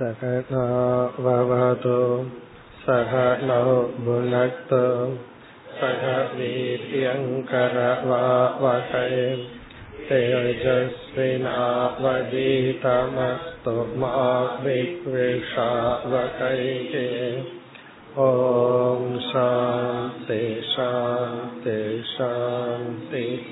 सहनाववतु सह नौ भुनक्तु सह वीर्यङ्करवावहै तेजस्विनावदीतमस्तु मा विद्विषावकैः ॐ शान्ति शान्ति शान्तिः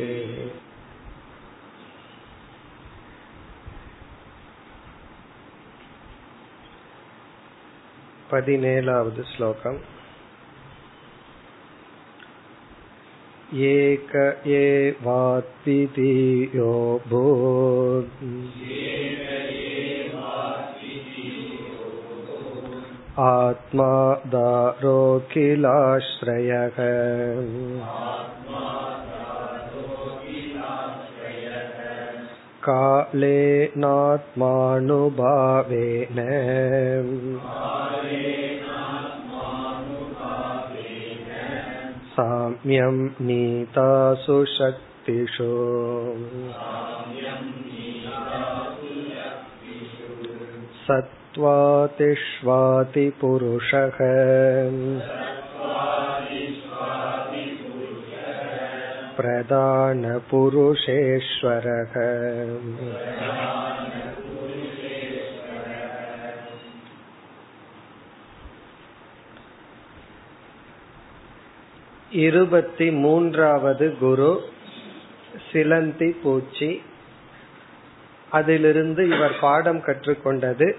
पदिनेलावद् श्लोकम् एक एवाद्वितीयो भूत् आत्मा दारोऽखिलाश्रयः कालेनात्मानुभावेन साम्यं नीतासु शक्तिषु सत्त्वातिष्वातिपुरुषः प्रधानपुरुषेश्वरः இருபத்தி மூன்றாவது குரு சிலந்தி பூச்சி. அதிலிருந்து இவர் பாடம் கற்றுக்கொண்டது.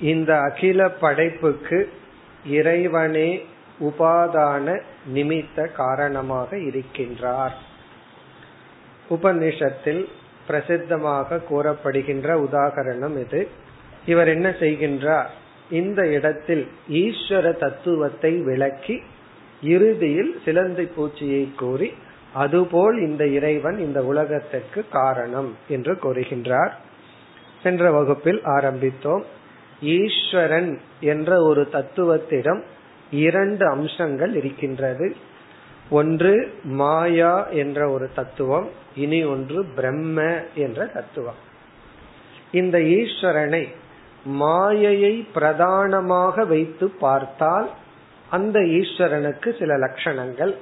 இந்த அகில படைப்புக்கு இறைவனே உபாதான நிமித்த காரணமாக இருக்கின்றார். உபநிஷத்தில் பிரசித்தமாக கூறப்படுகின்ற உதாகரணம் இது. இவர் என்ன செய்கின்றார்? இந்த இடத்தில் ஈஸ்வர தத்துவத்தை விளக்கி இறுதியில் சிலந்தி பூச்சியை கூறி அதுபோல் இந்த இறைவன் இந்த உலகத்திற்கு காரணம் என்று கூறுகின்றார். சென்ற வகுப்பில் ஆரம்பித்தோம். ஈஸ்வரன் என்ற ஒரு தத்துவத்திடம் இரண்டு அம்சங்கள் இருக்கின்றது. ஒன்று மாயா என்ற ஒரு தத்துவம். இனி ஒன்று பிரம்ம என்ற தத்துவம். இந்த ஈஸ்வரனை மாயையை பிரதானமாக வைத்து பார்த்தால் அந்த ஈஸ்வரனுக்கு சில லட்சணங்கள்.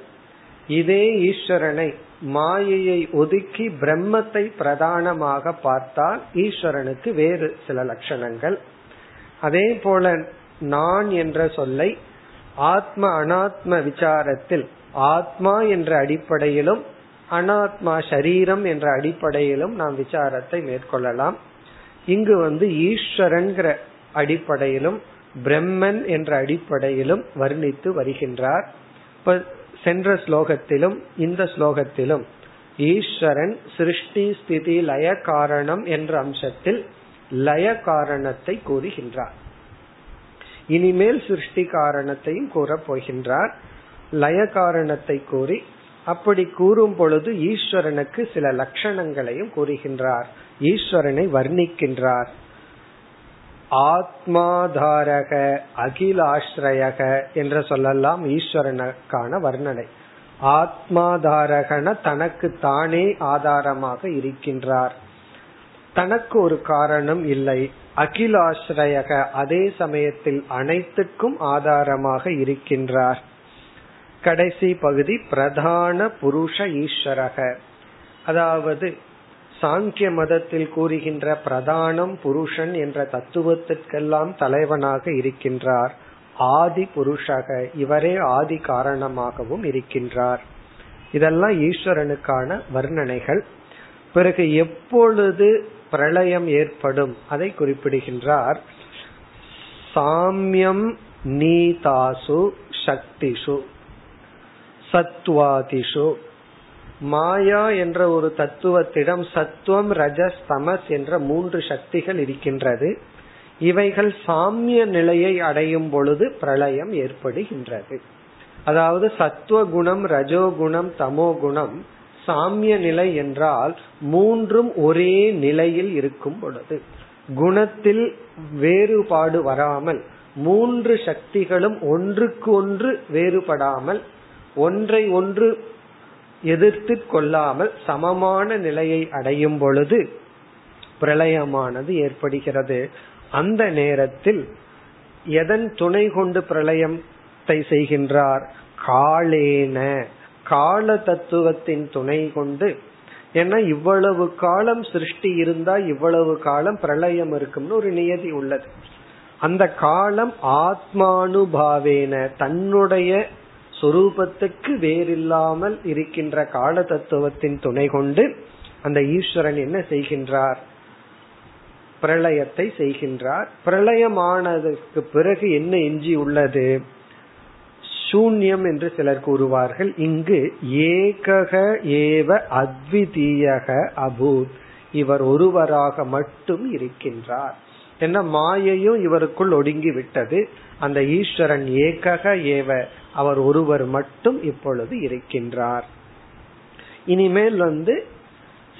இதே ஈஸ்வரனை மாயையை ஒதுக்கி பிரம்மத்தை பிரதானமாக பார்த்தால் ஈஸ்வரனுக்கு வேறு சில லட்சணங்கள். அதே போல நான் என்ற சொல்லை ஆத்ம அனாத்ம விசாரத்தில் ஆத்மா என்ற அடிப்படையிலும் அனாத்மா சரீரம் என்ற அடிப்படையிலும் நாம் விசாரத்தை மேற்கொள்ளலாம். இங்கு வந்து ஈஸ்வரன்கிற அடிப்படையிலும் பிரம்மன் என்ற அடிப்படையிலும் வர்ணித்து வருகின்றார். சென்ற ஸ்லோகத்திலும் இந்த ஸ்லோகத்திலும் ஈஸ்வரன் சிருஷ்டி ஸ்திதி லய காரணம் என்ற அம்சத்தில் லய காரணத்தை கூறுகின்றார். இனிமேல் சிருஷ்டி காரணத்தையும் கூறப் போகின்றார். லய காரணத்தை கூறி அப்படி கூறும் பொழுது ஈஸ்வரனுக்கு சில லட்சணங்களையும் கூறுகின்றார். ஈஸ்வரனை வர்ணிக்கின்றார். ஆத்மாதாரக அகிலாஸ்ரயக என்று சொல்லலாம் ஈஸ்வரனுக்கான வர்ணனை. ஆத்மாதாரகன தனக்கு தானே ஆதாரமாக இருக்கின்றார். தனக்கு ஒரு காரணம் இல்லை. அகிலாஸ்ரயக அதே சமயத்தில் அனைத்துக்கும் ஆதாரமாக இருக்கின்றார். கடைசி பகுதி பிரதான புருஷ ஈஸ்வரக. அதாவது சாங்கிய மதத்தில் கூறுகின்ற பிரதானம் புருஷன் என்ற தத்துவத்திற்கெல்லாம் தலைவனாக இருக்கின்றார். ஆதி புருஷக இவரே ஆதி காரணமாகவும் இருக்கின்றார். இதெல்லாம் ஈஸ்வரனுக்கான வர்ணனைகள். பிறகு எப்பொழுது பிரளயம் ஏற்படும் அதை குறிப்பிடுகின்றார். சாமியம் நீதாசு சக்திஷு சத்வாதிஷு மாயா என்ற ஒரு தத்துவத்திடம் சத்துவம் ரஜஸ் தமஸ் என்ற மூன்று சக்திகள் இருக்கின்றது. இவைகள் சாமிய நிலையை அடையும் பொழுது பிரளயம் ஏற்படுகின்றது. அதாவது சத்துவ குணம் ரஜோகுணம் தமோ குணம் சாமிய நிலை என்றால் மூன்றும் ஒரே நிலையில் இருக்கும் பொழுது. குணத்தில் வேறுபாடு வராமல் மூன்று சக்திகளும் ஒன்றுக்கு ஒன்று வேறுபடாமல் ஒன்றை ஒன்று எதிர்த்து கொள்ளாமல் சமமான நிலையை அடையும் பொழுது பிரளயமானது ஏற்படுகிறது. அந்த நேரத்தில் எதன் துணை கொண்டு பிரளயத்தை செய்கின்றார்? காலேன. கால தத்துவத்தின் துணை கொண்டு. ஏன்னா இவ்வளவு காலம் சிருஷ்டி இருந்தா இவ்வளவு காலம் பிரளயம் இருக்கும்னு ஒரு நியதி உள்ளது. அந்த காலம் ஆத்மானுபாவேன தன்னுடைய சொரூபத்துக்கு வேறில்லாமல் இருக்கின்ற கால தத்துவத்தின் துணை கொண்டு அந்த ஈஸ்வரன் என்ன செய்கின்றார்? பிரளயத்தை செய்கின்றார். பிரளயமானதற்கு பிறகு என்ன எஞ்சி உள்ளது? சூன்யம் என்று சிலர் கூறுவார்கள். இங்கு ஏகக ஏவ அத்விதீயக அபூத். இவர் ஒருவராக மட்டும் இருக்கின்றார். என்ன மாயையும் இவருக்குள் ஒடுங்கி விட்டது. அந்த ஈஸ்வரன் ஏகக ஏவ அவர் ஒருவர் மட்டும் இப்பொழுது இருக்கின்றார். இனிமேல் வந்து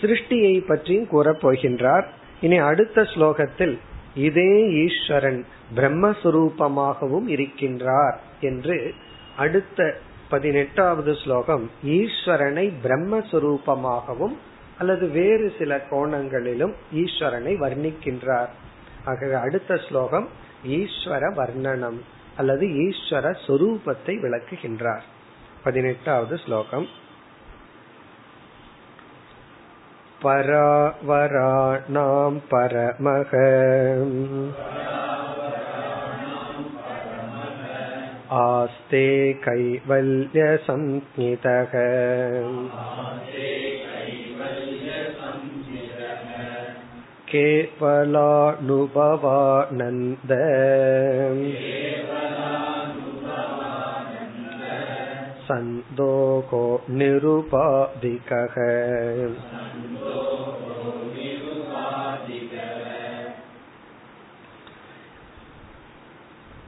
சிருஷ்டியை பற்றியும் கூறப் போகின்றார். இனி அடுத்த ஸ்லோகத்தில் இதே ஈஸ்வரன் பிரம்மஸ்வரூபமாகவும் இருக்கின்றார் என்று அடுத்த பதினெட்டாவது ஸ்லோகம் ஈஸ்வரனை பிரம்மஸ்வரூபமாகவும் அல்லது வேறு சில கோணங்களிலும் ஈஸ்வரனை வர்ணிக்கின்றார். ஆகவே அடுத்த ஸ்லோகம் ஈஸ்வர வர்ணனம் அல்லது ஈஸ்வர சொரூபத்தை விளக்குகின்றார் பதினெட்டாவது ஸ்லோகம் பராவராணாம் பரமக आस्ते कैवल्यसंज्ञितः केवलानुभवानन्द सन्दोको निरुपाधिकः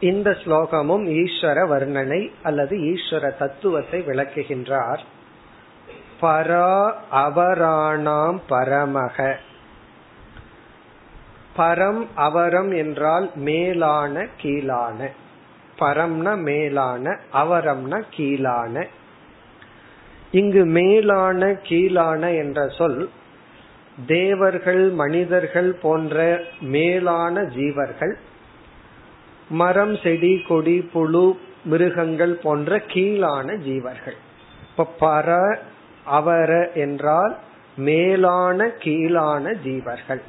இந்த ஸ்லோகமும் ஈஸ்வர வர்ணனை அல்லது ஈஸ்வர தத்துவத்தை விளக்குகின்றார் பரா அவராணாம் பரமக பரம் அவரம் என்றால் மேலான கீழான. பரம்ன மேலான அவரம்ன கீழான. இங்கு மேலான கீழான என்ற சொல் தேவர்கள் மனிதர்கள் போன்ற மேலான ஜீவர்கள் மரம் செடி கொடி புழு மிருகங்கள் போன்ற கீழான ஜீவர்கள். இப்ப பர அவர என்றால் மேலான கீழான ஜீவர்கள்.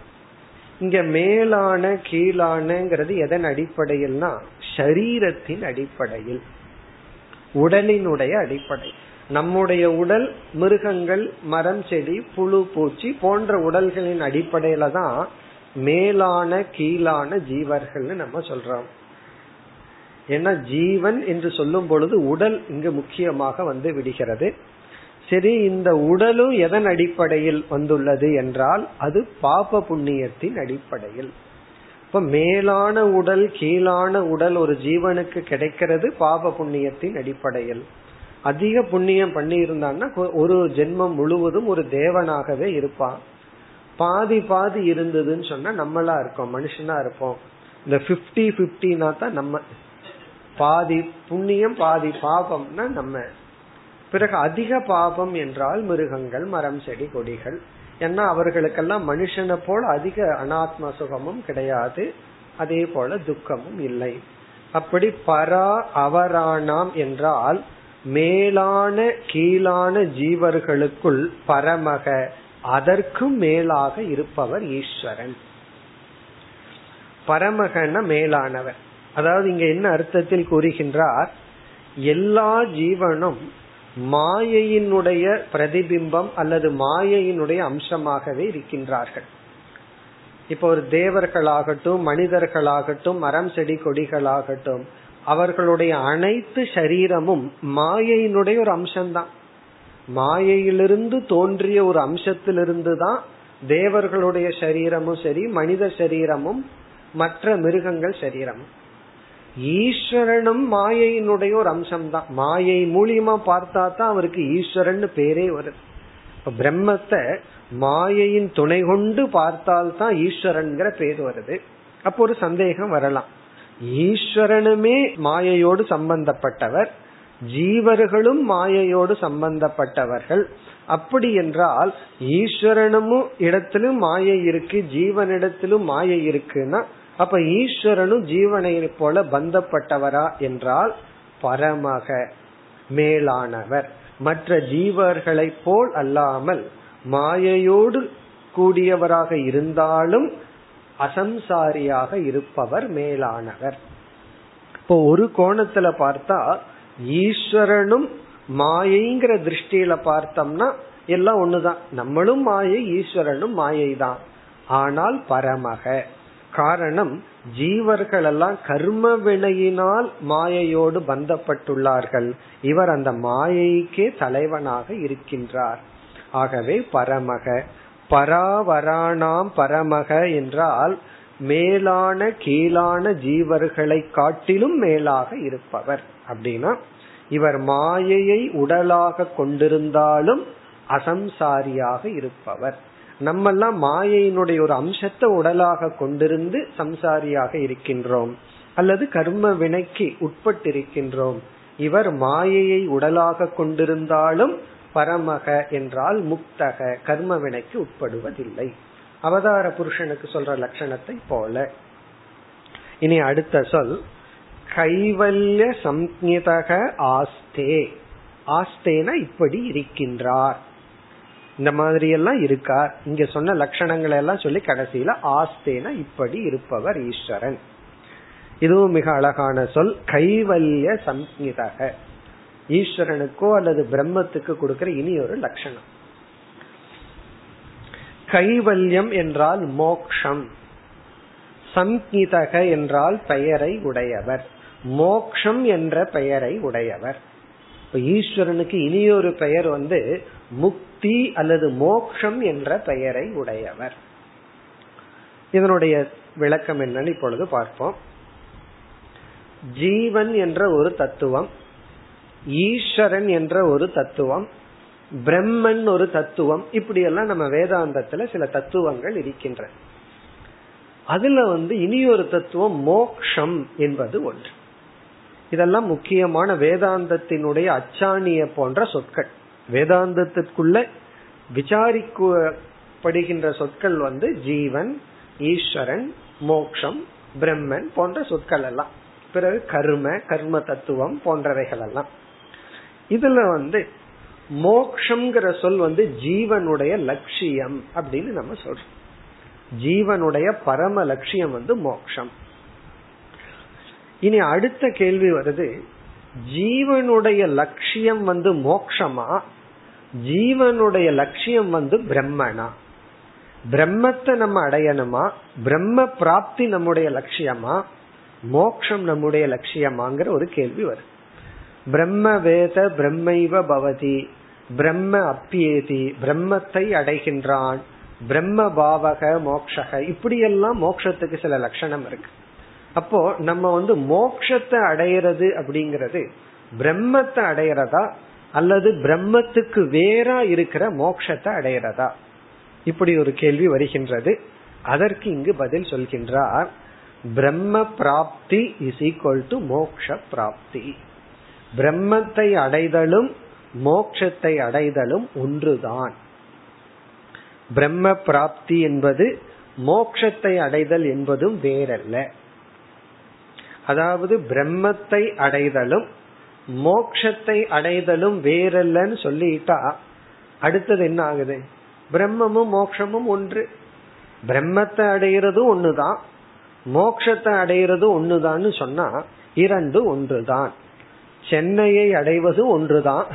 இங்க மேலான கீழானங்கிறது எதன் அடிப்படையில்னா ஷரீரத்தின் அடிப்படையில். உடலினுடைய அடிப்படை. நம்முடைய உடல் மிருகங்கள் மரம் செடி புழு பூச்சி போன்ற உடல்களின் அடிப்படையில தான் மேலான கீழான ஜீவர்கள்னு நம்ம சொல்றோம். ஏன்னா ஜீவன் என்று சொல்லும் பொழுது உடல் இங்கு முக்கியமாக வந்து விடுகிறது. சரி இந்த உடலும் எதன் அடிப்படையில் வந்துள்ளது என்றால் அது பாப புண்ணியத்தின் அடிப்படையில். இப்ப மேலான உடல் கீழான உடல் ஒரு ஜீவனுக்கு கிடைக்கிறது பாப புண்ணியத்தின் அடிப்படையில். அதிக புண்ணியம் பண்ணி இருந்தான்னா ஒரு ஜென்மம் முழுவதும் ஒரு தேவனாகவே இருப்பான். பாதி பாதி இருந்ததுன்னு சொன்னா நம்மளா இருக்கோம் மனுஷனா இருப்போம். இந்த பிப்டி பிப்டினா தான் நம்ம பாதி புண்ணியம் பாதி பாபம்னா நம்ம. பிறகு அதிக பாபம் என்றால் மிருகங்கள் மரம் செடி கொடிகள். ஏன்னா அவர்களுக்கெல்லாம் மனுஷனை போல அதிக அனாத்ம சுகமும் கிடையாது. அதே போல துக்கமும் இல்லை. அப்படி பரா அவரானாம் என்றால் மேலான கீழான ஜீவர்களுக்குள் பரமக அதற்கும் மேலாக இருப்பவர் ஈஸ்வரன். பரமகன மேலானவர். அதாவது இங்க என்ன அர்த்தத்தில் கூறுகின்றார்? எல்லா ஜீவனும் மாயையினுடைய பிரதிபிம்பம் அல்லது மாயையினுடைய அம்சமாகவே இருக்கின்றார்கள். இப்போ ஒரு தேவர்களாகட்டும் மனிதர்களாகட்டும் மரம் செடி கொடிகளாகட்டும் அவர்களுடைய அனைத்து சரீரமும் மாயையினுடைய ஒரு அம்சம்தான். மாயையிலிருந்து தோன்றிய ஒரு அம்சத்திலிருந்து தான் தேவர்களுடைய சரீரமும் சரி மனித சரீரமும் மற்ற மிருகங்கள் சரீரமும். ஈஸ்வரனும் மாயையினுடைய ஒரு அம்சம் தான் மாயை மூலியமா பார்த்தா தான் அவருக்கு ஈஸ்வரன் பேரே வருது இப்ப பிரம்மத்தை மாயையின் துணை கொண்டு பார்த்தால்தான் ஈஸ்வரன்கிற பேர் வருது. அப்போ ஒரு சந்தேகம் வரலாம். ஈஸ்வரனுமே மாயையோடு சம்பந்தப்பட்டவர் ஜீவர்களும் மாயையோடு சம்பந்தப்பட்டவர்கள். அப்படி என்றால் ஈஸ்வரனும் இடத்திலும் மாயை இருக்கு ஜீவனிடத்திலும் மாயை இருக்குன்னா அப்ப ஈஸ்வரனும் ஜீவனை போல பந்தப்பட்டவரா என்றால் பரமக மேலானவர். மற்ற ஜீவர்களை போல் அல்லாமல் மாயையோடு கூடியவராக இருந்தாலும் அசம்சாரியாக இருப்பவர் மேலானவர். இப்போ ஒரு கோணத்துல பார்த்தா ஈஸ்வரனும் மாயைங்கிற திருஷ்டியில பார்த்தோம்னா எல்லாம் ஒண்ணுதான். நம்மளும் மாயை ஈஸ்வரனும் மாயை தான் ஆனால் பரமக. காரணம் ஜீவர்கள் எல்லாம் கர்ம வினையினால் மாயையோடு பந்தப்பட்டுள்ளார்கள். இவர் அந்த மாயைக்கே தலைவனாக இருக்கின்றார். ஆகவே பரமக பராவராணாம் பரமக என்றால் மேலான கீழான ஜீவர்களை காட்டிலும் மேலாக இருப்பவர். அப்படின்னா இவர் மாயையை உடலாக கொண்டிருந்தாலும் அசம்சாரியாக இருப்பவர். நம்மெல்லாம் மாயையினுடைய ஒரு அம்சத்தை உடலாக கொண்டிருந்து சம்சாரியாக இருக்கின்றோம். அல்லது கர்ம வினைக்கு உட்பட்டிருக்கின்றோம். இவர் மாயையை உடலாக கொண்டிருந்தாலும் பரமக என்றால் முக்தக கர்ம வினைக்கு உட்படுவதில்லை. அவதார புருஷனுக்கு சொல்ற லட்சணத்தை போல. இனி அடுத்த சொல் கைவல்ய சம்ஞதக ஆஸ்தே. ஆஸ்தேன இப்படி இருக்கின்றார். இந்த மாதிரி எல்லாம் இருக்கா? இங்க சொன்ன லட்சணங்களை எல்லாம் சொல்லி கடைசியில ஆஸ்தேன இப்படி இருப்பவர் ஈஸ்வரன். இதுவும் மிக அழகான சொல். கைவல்ய சம்ஹிதக. ஈஸ்வரனுக்கோ அல்லது பிரம்மத்துக்கு கொடுக்கிற இனி ஒரு லட்சணம். கைவல்யம் என்றால் மோக்ஷம். சம்ஹிதக என்றால் பெயரை உடையவர். மோக்ஷம் என்ற பெயரை உடையவர். இப்ப ஈஸ்வரனுக்கு இனியொரு பெயர் வந்து முக்தி அல்லது மோக்ஷம் என்ற பெயரை உடையவர். இதனுடைய விளக்கம் என்னன்னு இப்பொழுது பார்ப்போம். ஜீவன் என்ற ஒரு தத்துவம் ஈஸ்வரன் என்ற ஒரு தத்துவம் பிரம்மன் ஒரு தத்துவம் இப்படி எல்லாம் நம்ம வேதாந்தத்துல சில தத்துவங்கள் இருக்கின்றன. அதுல வந்து இனி ஒரு தத்துவம் மோக்ஷம் என்பது ஒன்று. இதெல்லாம் முக்கியமான வேதாந்தத்தினுடைய அச்சாணிய போன்ற சொற்கள். வேதாந்தத்திற்குள்ள விசாரிக்கப்படுகின்ற சொற்கள் வந்து ஜீவன் ஈஸ்வரன் மோக்ஷம் பிரம்மன் போன்ற சொற்கள் எல்லாம் பிறகு கர்ம கர்ம தத்துவம் போன்றவைகள் எல்லாம் இதுல வந்து மோக்ஷங்கிற சொல் வந்து ஜீவனுடைய லட்சியம் அப்படின்னு நம்ம சொல்றோம். ஜீவனுடைய பரம லட்சியம் வந்து மோக்ஷம். இனி அடுத்த கேள்வி வருது. ஜீவனுடைய லட்சியம் வந்து மோக்ஷமா? ஜீவனுடைய லட்சியம் வந்து பிரம்மனா? பிரம்மத்தை நம்ம அடையணுமா? பிரம்ம பிராப்தி நம்முடைய லட்சியமா? மோக்ஷம் நம்முடைய லட்சியமாங்கிற ஒரு கேள்வி வரும். பிரம்ம வேத பிரம்மைவ பவதி. பிரம்ம அப்பியேதி பிரம்மத்தை அடைகின்றான். பிரம்ம பாவக மோக்ஷக. இப்படியெல்லாம் மோக்ஷத்துக்கு சில லட்சணம் இருக்கு. அப்போ நம்ம வந்து மோக்ஷத்தை அடையிறது அப்படிங்கிறது பிரம்மத்தை அடையிறதா அல்லது பிரம்மத்துக்கு வேறா இருக்கிற மோக்ஷத்தை அடையிறதா? இப்படி ஒரு கேள்வி வருகின்றது. அதற்கு இங்கு பதில் சொல்கின்றார் பிரம்ம பிராப்தி இஸ் ஈக்வல் டு மோக்ஷ பிராப்தி. பிரம்மத்தை அடைதலும் மோக்ஷத்தை அடைதலும் ஒன்றுதான். பிரம்ம பிராப்தி என்பது மோக்ஷத்தை அடைதல் என்பதும் வேறல்ல. அதாவது பிரம்மத்தை அடைதலும் மோக்ஷத்தை அடைதலும் வேறல்லன்னு சொல்லிட்டா அடுத்தது என்ன ஆகுது? பிரம்மமும் மோக்ஷமும் ஒன்று. பிரம்மத்தை அடைகிறதும் ஒண்ணுதான் மோக்ஷத்தை அடைகிறதும் ஒண்ணுதான்னு சொன்னா இரண்டு ஒன்றுதான். சென்னையை அடைவது ஒன்றுதான்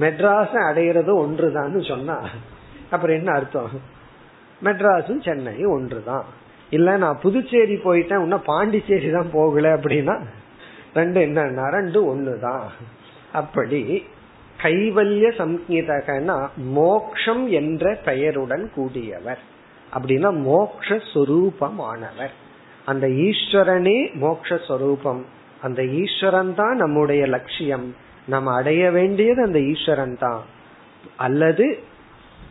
மெட்ராஸை அடைகிறது ஒன்றுதான்னு சொன்னா அப்புறம் என்ன அர்த்தம்? மெட்ராஸும் சென்னையும் ஒன்றுதான். இல்ல நான் புதுச்சேரி போயிட்டேன் இன்னும் பாண்டிச்சேரி தான் போகல அப்படின்னா ரெண்டு என்னன்னா ரெண்டு ஒண்ணுதான். அப்படி கைவல்ய சம்ஹிதகனா மோக்ஷம் என்ற பெயருடன் கூடியவர். அப்படின்னா மோக்ஷரூபமானவர் அந்த ஈஸ்வரனே மோக்ஷரூபம் அந்த ஈஸ்வரன் தான் நம்முடைய லட்சியம். நம்ம அடைய வேண்டியது அந்த ஈஸ்வரன் தான் அல்லது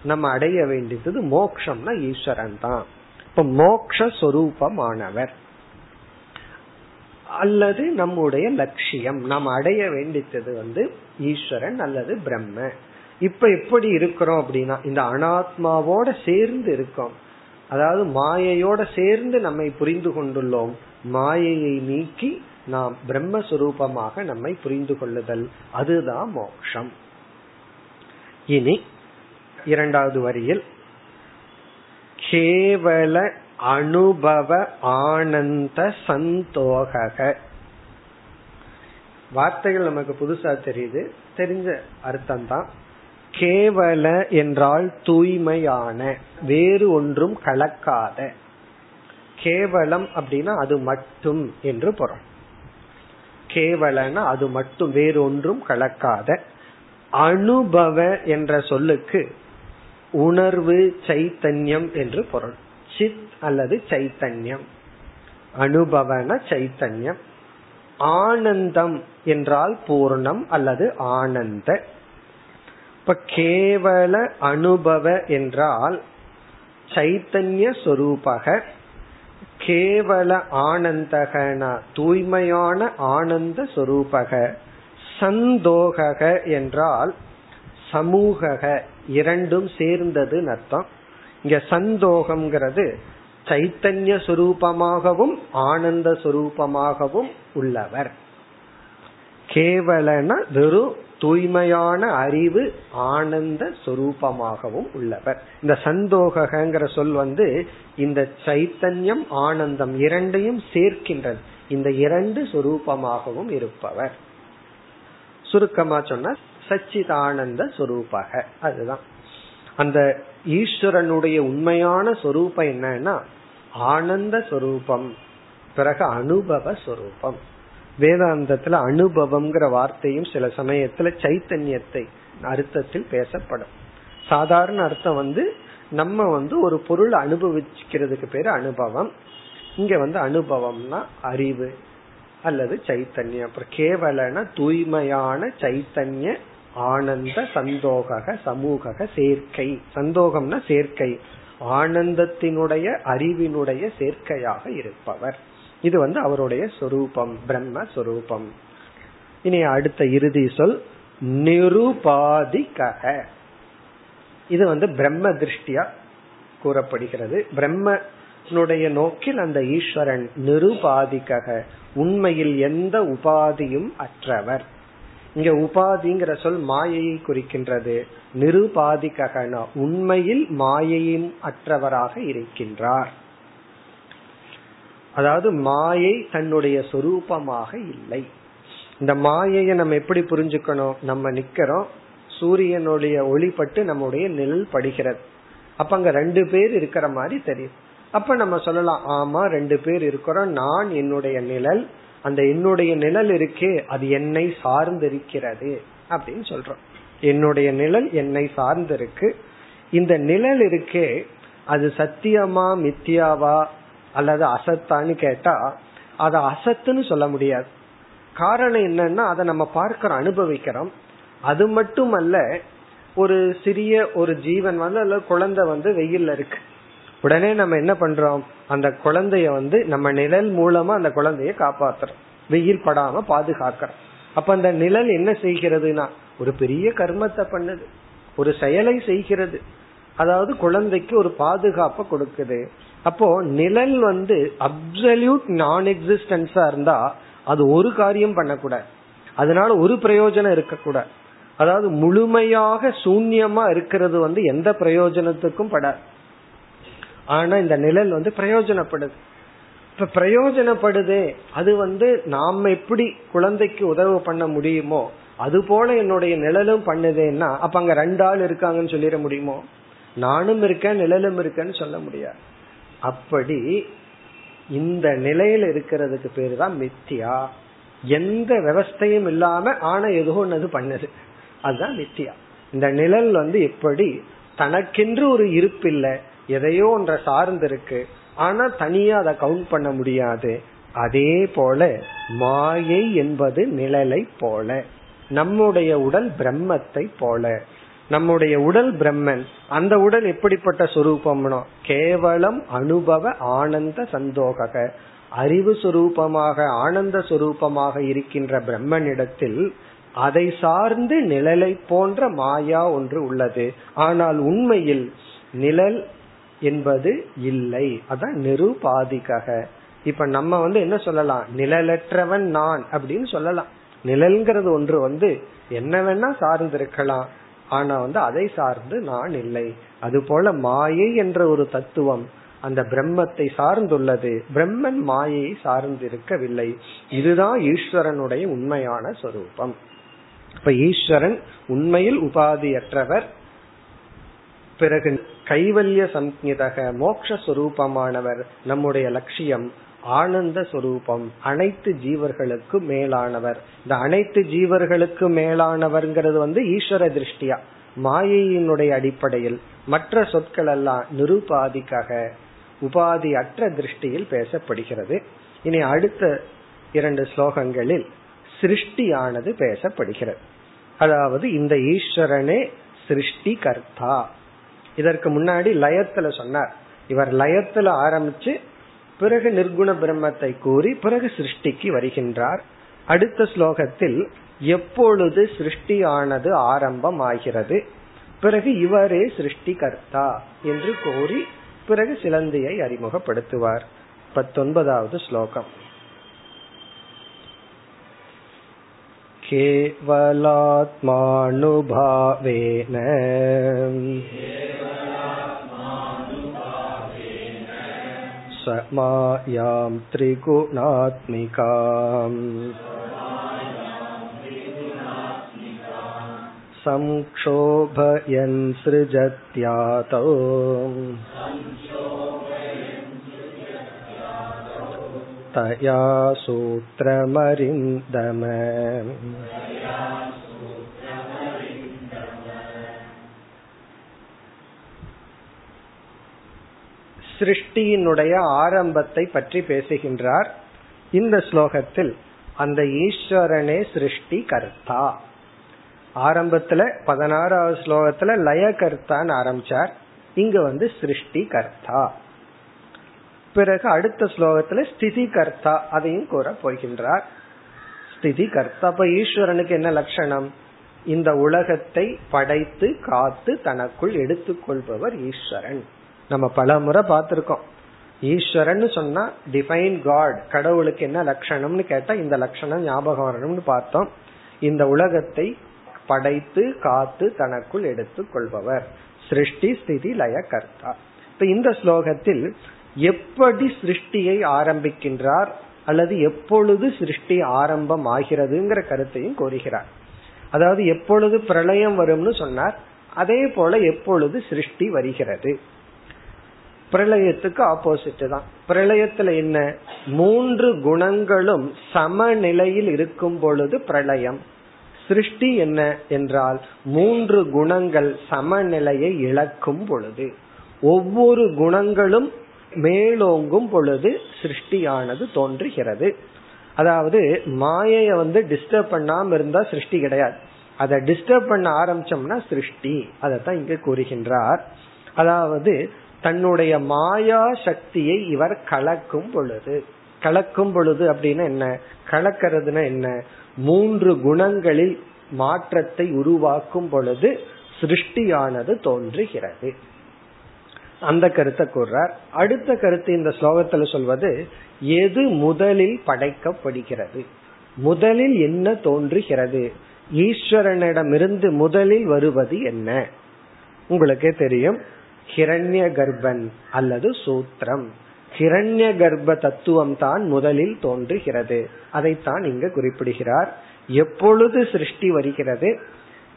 நம்ம அடைய வேண்டியது மோக்ஷம்னா ஈஸ்வரன் தான் இப்ப மோக்ஷரூபமானவர் அல்லது நம்முடைய லட்சியம் நாம் அடைய வேண்டியது வந்து ஈஸ்வரன் அல்லது பிரம்ம. இப்ப எப்படி இருக்கிறோம் அப்படின்னா இந்த அனாத்மாவோட சேர்ந்து இருக்கோம். அதாவது மாயையோட சேர்ந்து நம்மை புரிந்து கொண்டுள்ளோம். மாயையை நீக்கி நாம் பிரம்மஸ்வரூபமாக நம்மை புரிந்து கொள்ளுதல். அதுதான் மோக்ஷம். இனி இரண்டாவது வரியில் கேவல அனுபவ ஆனந்த சந்தோக வார்த்தைகள் நமக்கு புதுசா தெரியுது. தெரிஞ்ச அர்த்தம் தான் கேவல என்றால் தூய்மையான வேறு ஒன்றும் கலக்காத. கேவலம் அப்படின்னா அது மட்டும் என்று பொருள். கேவலன்னா அது மட்டும் வேறு ஒன்றும் கலக்காத. அனுபவ என்ற சொல்லுக்கு உணர்வு சைத்தன்யம் என்று பொருள். சித் அல்லது சைத்தன்யம். அனுபவன சைத்தன்யம். ஆனந்தம் என்றால் பூர்ணம் அல்லது ஆனந்த. இப்ப கேவல அனுபவ என்றால் சைத்தன்ய சொரூபக. கேவல ஆனந்தகன தூய்மையான ஆனந்த சொரூபக. சந்தோக என்றால் சமூக இரண்டும் சேர்ந்தது அர்த்தம். இங்க சந்தோகம்ங்கிறது சைத்தன்ய சுரூபமாகவும் ஆனந்த சுரூபமாகவும் உள்ளவர். கேவலன வெறும் தூய்மையான அறிவு ஆனந்த சொரூபமாகவும் உள்ளவர். இந்த சந்தோகங்கிற சொல் வந்து இந்த சைத்தன்யம் ஆனந்தம் இரண்டையும் சேர்க்கின்றது. இந்த இரண்டு சுரூபமாகவும் இருப்பவர். சுருக்கமா சொன்ன சச்சிதானந்த சொரூபக. அதுதான். அந்த ஈஸ்வரனுடைய உண்மையான சொரூபம் என்னன்னா ஆனந்த சொரூபம் பிறகு அனுபவ சொரூபம். வேதாந்தத்துல அனுபவம்ங்கிற வார்த்தையும் சில சமயத்துல சைத்தன்யத்தை அர்த்தத்தில் பேசப்படும். சாதாரண அர்த்தம் வந்து நம்ம வந்து ஒரு பொருள் அனுபவிக்கிறதுக்கு பேரு அனுபவம். இங்க வந்து அனுபவம்னா அறிவு அல்லது சைத்தன்யம். அப்புறம் கேவலன தூய்மையான சைத்தன்ய ஆனந்த சந்தோக சமூக சேர்க்கை. சந்தோகம்னா சேர்க்கை. ஆனந்தத்தினுடைய அறிவினுடைய சேர்க்கையாக இருப்பவர். இது வந்து அவருடைய சொரூபம் பிரம்ம சொரூபம். இனி அடுத்த இறுதி சொல் நிருபாதிகக. இது வந்து பிரம்ம திருஷ்டியா கூறப்படுகிறது. பிரம்மனுடைய நோக்கில் அந்த ஈஸ்வரன் நிருபாதிகக. உண்மையில் எந்த உபாதியும் அற்றவர். இங்க உபாதிங்கிற சொல் மாயையை குறிக்கின்றது. நிருபாதிகன உண்மையில் மாயையும் அற்றவராக இருக்கின்றார். அதாவது மாயை தன்னுடைய சொரூபமாக இல்லை. இந்த மாயையை நம்ம எப்படி புரிஞ்சுக்கணும்? நம்ம நிக்கிறோம் சூரியனுடைய ஒளிப்பட்டு நம்முடைய நிழல் படுகிறது. அப்ப அங்க ரெண்டு பேர் இருக்கிற மாதிரி தெரியும். அப்ப நம்ம சொல்லலாம் ஆமா ரெண்டு பேர் இருக்கிறோம் நான் என்னுடைய நிழல் அந்த என்னுடைய நிழல் இருக்கே அது என்னை சார்ந்து இருக்கிறது அப்படின்னு சொல்றோம். என்னுடைய நிழல் என்னை சார்ந்திருக்கு. இந்த நிழல் இருக்கே அது சத்தியமா மித்தியாவா அல்லது அசத்தான்னு கேட்டா அதை அசத்துன்னு சொல்ல முடியாது. காரணம் என்னன்னா அதை நம்ம பார்க்கிறோம் அனுபவிக்கிறோம். அது மட்டுமல்ல ஒரு சிறிய ஒரு ஜீவன் வந்து அல்லது குழந்தை வந்து வெயில்ல இருக்கு. உடனே நம்ம என்ன பண்றோம்? அந்த குழந்தைய வந்து நம்ம நிழல் மூலமா அந்த குழந்தைய காப்பாத்துறோம். வெயில் படாம பாதுகாக்கிறோம். அப்ப அந்த நிழல் என்ன செய்கிறதுனா ஒரு பெரிய கர்மத்தை பண்ணுது. ஒரு செயலை செய்கிறது. அதாவது குழந்தைக்கு ஒரு பாதுகாப்பை கொடுக்குது. அப்போ நிழல் வந்து அப்சல்யூட் நான் எக்ஸிஸ்டன்ஸா இருந்தா அது ஒரு காரியம் பண்ணக்கூடாது. அதனால ஒரு பிரயோஜனம் இருக்கக்கூடாது. அதாவது முழுமையாக சூன்யமா இருக்கிறது வந்து எந்த பிரயோஜனத்துக்கும் படாது. ஆனா இந்த நிழல் வந்து பிரயோஜனப்படுது. இப்ப பிரயோஜனப்படுது அது வந்து நாம எப்படி குழந்தைக்கு உதவு பண்ண முடியுமோ அது போல என்னுடைய நிழலும் பண்ணுதேன்னா அப்ப அங்க ரெண்டு ஆள் இருக்காங்கன்னு சொல்லிட முடியுமோ? நானும் இருக்கேன் நிழலும் இருக்கேன்னு சொல்ல முடியாது. அப்படி இந்த நிலையில இருக்கிறதுக்கு பேரு தான் மித்தியா. எந்த விவஸ்தையும் இல்லாம ஆனா எதுவும் ஒன்னது பண்ணுது. அதுதான் மித்தியா. இந்த நிழல் வந்து எப்படி தனக்கென்று ஒரு இருப்பில்லை எதையோ ஒன்ற சார்ந்து இருக்கு ஆனா தனியா அதை கவுண்ட் பண்ண முடியாது. அதே போல மாயை என்பது நிழலை போல. நம்முடைய உடல் பிரம்மத்தை போல. நம்முடைய உடல் பிரம்மன் அந்த உடல் எப்படிப்பட்ட சொரூபம்னோ கேவலம் அனுபவ ஆனந்த சந்தோக அறிவு சுரூபமாக ஆனந்த சுரூபமாக இருக்கின்ற பிரம்மனிடத்தில் அதை சார்ந்து நிழலை போன்ற மாயா ஒன்று உள்ளது. ஆனால் உண்மையில் நிழல் என்பது இல்லை. அதான் நிருபாதிகக. இப்ப நம்ம வந்து என்ன சொல்லலாம்? நிழலற்றவன் நான் அப்படின்னு சொல்லலாம். நிழல்ங்கிறது ஒன்று வந்து என்ன வேணா சார்ந்து இருக்கலாம் ஆனா வந்து அதை சார்ந்து நான் இல்லை. அது போல மாயை என்ற ஒரு தத்துவம் அந்த பிரம்மத்தை சார்ந்துள்ளது. பிரம்மன் மாயையை சார்ந்து இருக்கவில்லை இதுதான் ஈஸ்வரனுடைய உண்மையான சொரூபம். இப்ப ஈஸ்வரன் உண்மையில் உபாதியற்றவர். பிறகு கைவல்ய சம்ஹிதக மோக்ஷரூபமானவர் நம்முடைய லட்சியம் ஆனந்த சொரூபம் அனைத்து ஜீவர்களுக்கு மேலானவர். இந்த அனைத்து ஜீவர்களுக்கு மேலானவர்ங்கிறது வந்து ஈஸ்வர திருஷ்டியா மாயையினுடைய அடிப்படையில். மற்ற சொற்கள் எல்லாம் நிருபாதிக்காக உபாதி அற்ற திருஷ்டியில் பேசப்படுகிறது. இனி அடுத்த இரண்டு ஸ்லோகங்களில் சிருஷ்டியானது பேசப்படுகிறது. அதாவது இந்த ஈஸ்வரனே சிருஷ்டி கர்த்தா இதற்கு முன்னாடி லயத்துல சொன்னார். இவர் லயத்துல ஆரம்பிச்சு பிறகு நிர்குண பிரம்மத்தை கூறி பிறகு சிருஷ்டிக்கு வருகின்றார். அடுத்த ஸ்லோகத்தில் எப்பொழுது சிருஷ்டியானது ஆரம்பம் ஆகிறது பிறகு இவரே சிருஷ்டி கர்த்தா என்று கூறி பிறகு சிலந்தியை அறிமுகப்படுத்துவார். பத்தொன்பதாவது ஸ்லோகம். केवलात्मानुभावेन स मायां त्रिगुणात्मिकाम् संक्षोभयन् सृजत्यातौ तया सूत्रमरिन्दम சிருஷ்டியினுடைய ஆரம்பத்தை பற்றி பேசுகின்றார் இந்த ஸ்லோகத்தில் அந்த ஈஸ்வரனே சிருஷ்டி கர்த்தா ஆரம்பத்துல பதினாறாவது ஸ்லோகத்துல லய கர்த்தான்னு ஆரம்பிச்சார் இங்க வந்து சிருஷ்டி கர்த்தா பிறகு அடுத்த ஸ்லோகத்துல ஸ்திதி கர்த்தா அதையும் கூற போகின்றார். ஸ்திதி கர்த்தா அப்ப ஈஸ்வரனுக்கு என்ன லட்சணம்? இந்த உலகத்தை படைத்து காத்து தனக்குள் எடுத்துக்கொள்பவர் ஈஸ்வரன். நம்ம பல முறை பார்த்திருக்கோம். ஈஸ்வரன் சொன்னா டிஃபைன் காட் கடவுளுக்கு என்ன லட்சணம்னு கேட்டா இந்த லட்சணம் ஞாபகம் வரணும்னு பார்த்தோம். இந்த உலகத்தை படைத்து காத்து தனக்குள் எடுத்துக் கொள்பவர் சிருஷ்டி ஸ்திதி லய கர்த்தா இப்ப இந்த ஸ்லோகத்தில் எப்படி சிருஷ்டியை ஆரம்பிக்கின்றார் அல்லது எப்பொழுது சிருஷ்டி ஆரம்பம் ஆகிறதுங்கிற கருத்தையும் கோருகிறார் அதாவது எப்பொழுது பிரளயம் வரும்னு சொன்னார் அதே போல எப்பொழுது சிருஷ்டி வருகிறது. பிரளயத்துக்கு ஆப்போசிட் தான். பிரளயத்துல என்ன? மூன்று குணங்களும் சமநிலையில் இருக்கும் பொழுது பிரளயம். சிருஷ்டி என்ன என்றால் மூன்று குணங்கள் சமநிலையை இழக்கும் பொழுது. ஒவ்வொரு குணங்களும் மேலோங்கும் பொழுது சிருஷ்டியானது தோன்றுகிறது. அதாவது மாயைய வந்து டிஸ்டர்ப் பண்ணாம இருந்தா சிருஷ்டி கிடையாது. அதை டிஸ்டர்ப் பண்ண ஆரம்பிச்சோம்னா சிருஷ்டி. அதைத்தான் இங்க கூறுகின்றார். அதாவது தன்னுடைய மாயா சக்தியை இவர் கலக்கும் பொழுது. கலக்கும் பொழுது அப்படின்னா என்ன? கலக்கிறதுனா என்ன? மூன்று குணங்களில் மாற்றத்தை உருவாக்கும் பொழுது சிருஷ்டியானது தோன்றுகிறது. அந்த கருத்தை கூறுறார். அடுத்த கருத்து இந்த ஸ்லோகத்துல சொல்வது எது முதலில் படைக்கப்படுகிறது? முதலில் என்ன தோன்றுகிறது? ஈஸ்வரனிடமிருந்து முதலில் வருவது என்ன? உங்களுக்கே தெரியும். ஹிரண்ய கர்ப்பன் அல்லது சூத்திரம். ஹிரண்ய கர்ப்ப தத்துவம் தான் முதலில் தோன்றுகிறது. அதைத்தான் இங்கு குறிப்பிடுகிறார். எப்பொழுது சிருஷ்டி வருகிறது?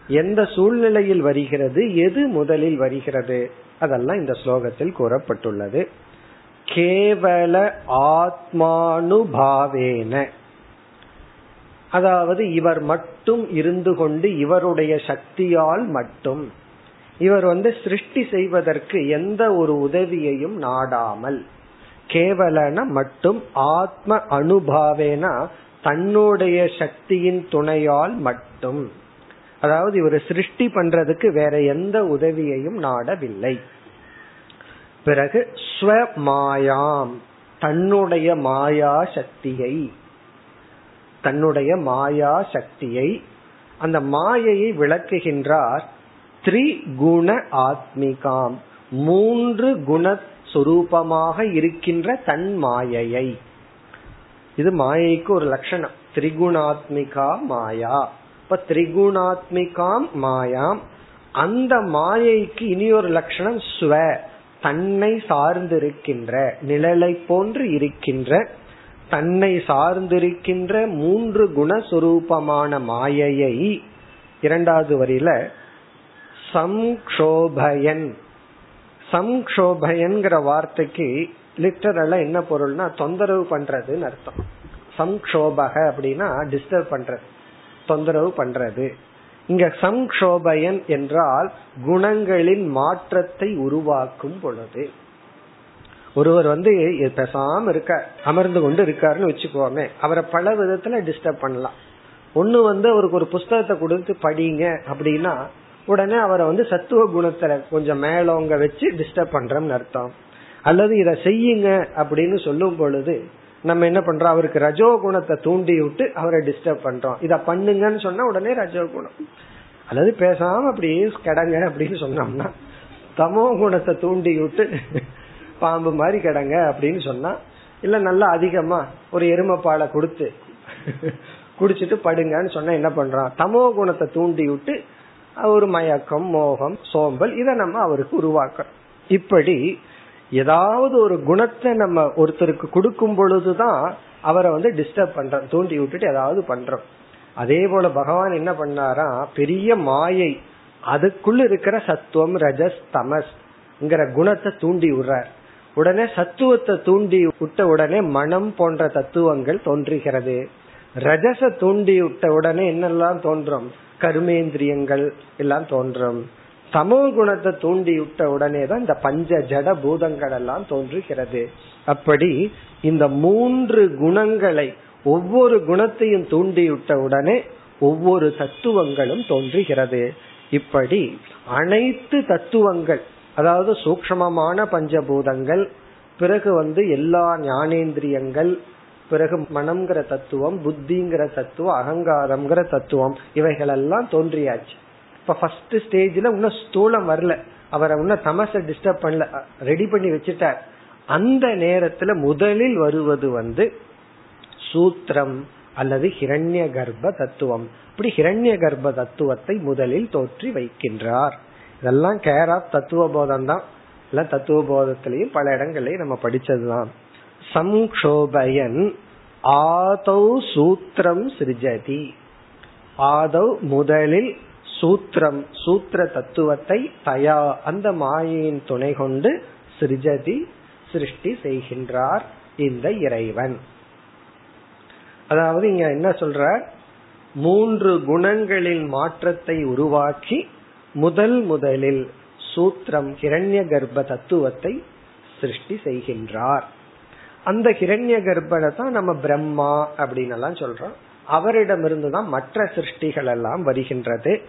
எந்த சூழ்நிலையில் வருகிறது? எது முதலில் வருகிறது? அதெல்லாம் இந்த ஸ்லோகத்தில் கூறப்பட்டுள்ளது. கேவல ஆத்மானுபாவேன. அதாவது இவர் மட்டும் இருந்து கொண்டு இவருடைய சக்தியால் மட்டும். இவர் வந்து சிருஷ்டி செய்வதற்கு எந்த ஒரு உதவியையும் நாடாமல். கேவலன மட்டும் ஆத்ம அனுபாவேனா தன்னுடைய சக்தியின் துணையால் மட்டும். அதாவது இவர் சிருஷ்டி பண்றதுக்கு வேற எந்த உதவியையும் நாடவில்லை. பிறகு ஸ்வமாயாம் தன்னுடைய மாயா சக்தியை தன்னுடைய மாயா சக்தியை அந்த மாயையை விளக்குகின்றார் த்ரிகுண ஆத்மிகாம் மூன்று குண சுரூபமாக இருக்கின்ற தன் மாயையை. இது மாயைக்கு ஒரு லட்சணம். திரிகுணாத்மிகா மாயா. இப்ப திரிகுணாத்மிகாம் மாயாம். அந்த மாயைக்கு இனி ஒரு லட்சணம் ஸ்வ தன்னை சார்ந்திருக்கின்ற நிழலை போன்று இருக்கின்ற தன்னை சார்ந்திருக்கின்ற மூன்று குணஸ்வரூபமான மாயையை இரண்டாவது வரியில சம்ஷோபயன் சம்ஷோபயன்கிற வார்த்தைக்கு லிட்டரலா என்ன பொருள்னா தொந்தரவு பண்றதுன்னு அர்த்தம். சம்ஷோபக அப்படின்னா டிஸ்டர்ப் பண்றது. தொந்தரவு பண்றது. இங்க சம்ஷோபயன் என்றால் குணங்களின் மாற்றத்தை உருவாக்கும் பொழுது. ஒருவர் வந்து பேசாம இருக்க அமர்ந்து கொண்டு இருக்காருன்னு வச்சுக்கோமே அவரை பல விதத்துல டிஸ்டர்ப் பண்ணலாம். ஒண்ணு வந்து அவருக்கு ஒரு புஸ்தகத்தை கொடுத்து படிங்க அப்படின்னா உடனே அவரை வந்து சத்துவ குணத்துல கொஞ்சம் மேலோங்க வச்சு டிஸ்டர்ப் பண்றோம்னு அர்த்தம். அல்லது இதை செய்யுங்க அப்படின்னு சொல்லும் பொழுது நம்ம என்ன பண்றோம்? அவருக்கு ரஜோ குணத்தை தூண்டி விட்டு அவரை டிஸ்டர்ப் பண்றோம். இத பண்ணுங்கன்னு சொன்னா உடனே ரஜோ குணம். அல்லது பேசாம அப்படியே கிடங்க அப்படின்னு சொன்னோம்னா தமோ குணத்தை தூண்டி விட்டு பாம்பு மாதிரி கிடங்க அப்படின்னு சொன்னா இல்ல நல்லா அதிகமா ஒரு எருமப்பாலை கொடுத்து குடிச்சிட்டு படுங்கன்னு சொன்னா என்ன பண்றான் தமோ குணத்தை தூண்டி விட்டு ஒரு மயக்கம் மோகம் சோம்பல் இதை நம்ம அவருக்கு உருவாக்குறோம். இப்படி ஏதாவது ஒரு குணத்தை நம்ம ஒருத்தருக்கு கொடுக்கும் பொழுதுதான் அவரை வந்து டிஸ்டர்ப் பண்றோம் தூண்டி விட்டுட்டு ஏதாவது பண்றோம். அதே போல பகவான் என்ன பண்ணாரா பெரிய மாயை அதுக்குள்ள இருக்கிற சத்துவம் ரஜஸ் தமஸ்ங்கிற குணத்தை தூண்டி விடுறார். உடனே சத்துவத்தை தூண்டி விட்ட உடனே மனம் போன்ற தத்துவங்கள் தோன்றுகிறது. ரஜச தூண்டி விட்ட உடனே என்னெல்லாம் தோன்றும்? கருமேந்திரியங்கள் எல்லாம் தோன்றும். தமோ குணத்தை தூண்டி விட்ட உடனே தான் இந்த பஞ்ச ஜட பூதங்கள் எல்லாம் தோன்றுகிறது. அப்படி இந்த மூன்று குணங்களை ஒவ்வொரு குணத்தையும் தூண்டிவிட்ட உடனே ஒவ்வொரு தத்துவங்களும் தோன்றுகிறது. இப்படி அனைத்து தத்துவங்கள் அதாவது சூக்மமான பஞ்சபூதங்கள் பிறகு வந்து எல்லா ஞானேந்திரியங்கள் பிறகு மனம்ங்கிற தத்துவம் புத்திங்கிற தத்துவம் அகங்காரம்ங்கிற தத்துவம் இவைகளெல்லாம் தோன்றியாச்சு. இப்ப ஃபர்ஸ்ட் ஸ்டேஜ்ல இன்னும் ஸ்தூலம் வரல. அவரை இன்னும் தமச டிஸ்டர்ப் பண்ணல. ரெடி பண்ணி வச்சுட்டார். அந்த நேரத்துல முதலில் வருவது வந்து சூத்திரம் அல்லது ஹிரண்ய கர்ப்ப தத்துவம். இப்படி ஹிரண்ய கர்ப்ப தத்துவத்தை முதலில் தோற்றி வைக்கின்றார். இதெல்லாம் கேர் ஆஃப் தத்துவ போதம் தான். எல்லாம் தத்துவ போதத்திலையும் பல இடங்களையும் நம்ம படிச்சதுதான். சம்ஷோபயன் ஆதௌ சூத்திரம் சிருஜதி. ஆதவ் முதலில் சூத்திரம் சூத்திர தத்துவத்தை தயா அந்த மாயையின் துணை கொண்டு சிருஜதி சிருஷ்டி செய்கின்றார் இந்த இறைவன். அதாவது இங்க என்ன சொல்ற? மூன்று குணங்களின் மாற்றத்தை உருவாக்கி முதல் முதலில் சூத்திரம் கிரண்ய கர்ப்ப தத்துவத்தை சிருஷ்டி செய்கின்றார். அந்த கிரண்ய கர்ப்பனை தான் நம்ம பிரம்மா அப்படின்னு எல்லாம் சொல்றோம். அவரிடமிருந்து தான் மற்ற சிருஷ்டிகள் எல்லாம் வருகின்றது.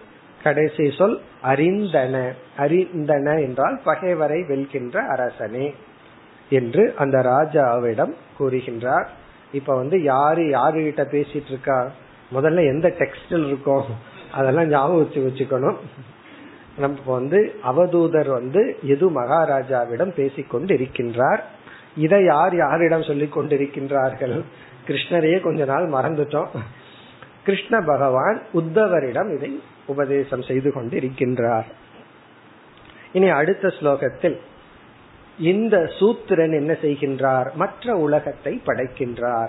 கடைசி சொல் அறிந்தன. அறிந்தன என்றால் பகைவரை வெல்கின்ற அரசனே என்று அந்த ராஜாவிடம் கூறுகின்றார். இப்ப வந்து யாரு யாரு கிட்ட பேசிட்டு இருக்கா முதல்ல எந்த டெக்ஸ்டில் இருக்கும் அதெல்லாம் ஞாபகம் வச்சு வச்சுக்கணும். நம்ம வந்து அவதூதர் வந்து எது மகாராஜாவிடம் பேசிக்கொண்டு இருக்கின்றார் இதை யார் யாரிடம் சொல்லிக் கொண்டிருக்கின்றார்கள்? கிருஷ்ணரையே கொஞ்ச நாள் மறந்துட்டோம். கிருஷ்ண பகவான் உத்தவரிடம் இதை உபதேசம் செய்து கொண்டு இருக்கின்றார் இனி அடுத்த ஸ்லோகத்தில் இந்த சூத்திரன் என்ன செய்கின்றார்? மற்ற உலகத்தை படைக்கின்றார்.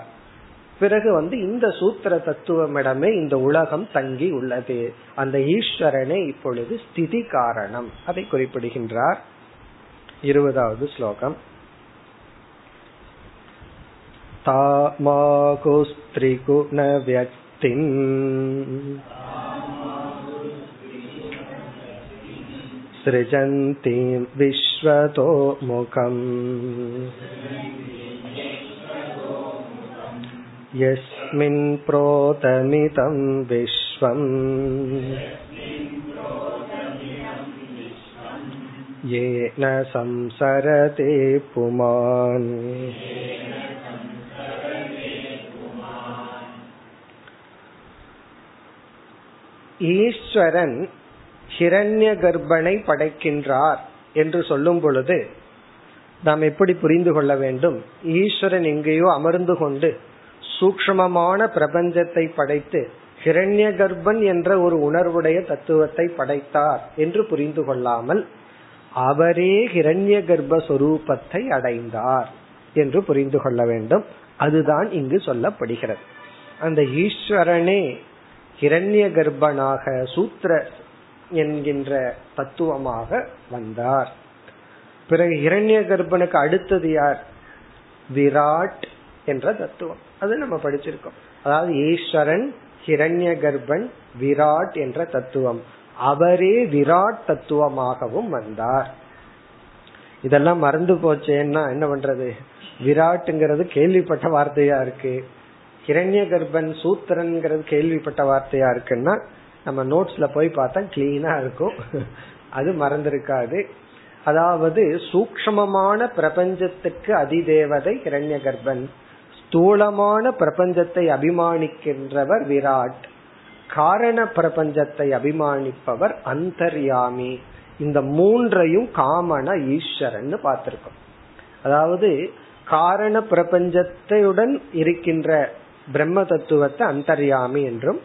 பிறகு வந்து இந்த சூத்திர தத்துவமிடமே இந்த உலகம் தங்கி உள்ளது. அந்த ஈஸ்வரனே இப்பொழுது ஸ்திதி காரணம். அதை குறிப்பிடுகின்றார். இருபதாவது ஸ்லோகம். தாமாகுஸ்திரிகுணவியக்தின் सृजन्तीं विश्वतो मुखम् यस्मिन् प्रोतमितं विश्वम् येन संसरते पुमान् ஈஸ்வரன் ஹிரண்ய கர்ப்பனை படைக்கின்றார் என்று சொல்லும் பொழுது நாம் எப்படி புரிந்து கொள்ள வேண்டும்? ஈஸ்வரன் எங்கேயோ அமர்ந்து கொண்டு சூக்மமான பிரபஞ்சத்தை படைத்து ஹிரண்ய கர்ப்பன் என்ற ஒரு உணர்வுடைய தத்துவத்தை படைத்தார் என்று புரிந்து கொள்ளாமல் அவரே ஹிரண்ய கர்ப்பஸ்வரூபத்தை அடைந்தார் என்று புரிந்து கொள்ள வேண்டும். அதுதான் இங்கு சொல்லப்படுகிறது. அந்த ஈஸ்வரனே ஹிரண்ய கர்ப்பனாக சூத்திர என்கின்ற தத்துவமாக வந்தார். பிறகு ஹிரண்ய கர்ப்பனுக்கு அடுத்தது யார்? விராட் என்ற தத்துவம். அது நம்ம படிச்சிருக்கோம். அதாவது ஈஸ்வரன் ஹிரண்ய கர்ப்பன் விராட் என்ற தத்துவம். அவரே விராட் தத்துவமாகவும் வந்தார். இதெல்லாம் மறந்து போச்சேன்னா என்ன பண்றது? விராட்டுங்கிறது கேள்விப்பட்ட வார்த்தையா இருக்கு. ஹிரண்ய கர்ப்பன் சூத்திரன்கிறது கேள்விப்பட்ட வார்த்தையா இருக்குன்னா நம்ம நோட்ஸ்ல போய் பார்த்தா கிளீனா இருக்கும். அது மறந்திருக்காது. அதாவது சூக்மமான பிரபஞ்சத்துக்கு அதிதேவதை கிரண்ய கர்ப்பன் ஸ்தூலமான பிரபஞ்சத்தை அபிமானிக்கின்றவர் விராட் காரண பிரபஞ்சத்தை அபிமானிப்பவர் அந்தர்யாமி. இந்த மூன்றையும் காமன ஈஸ்வரன் பார்த்திருக்கோம். அதாவது காரண பிரபஞ்சத்தையுடன் இருக்கின்ற பிரம்ம தத்துவத்தை அந்தர்யாமி என்றும்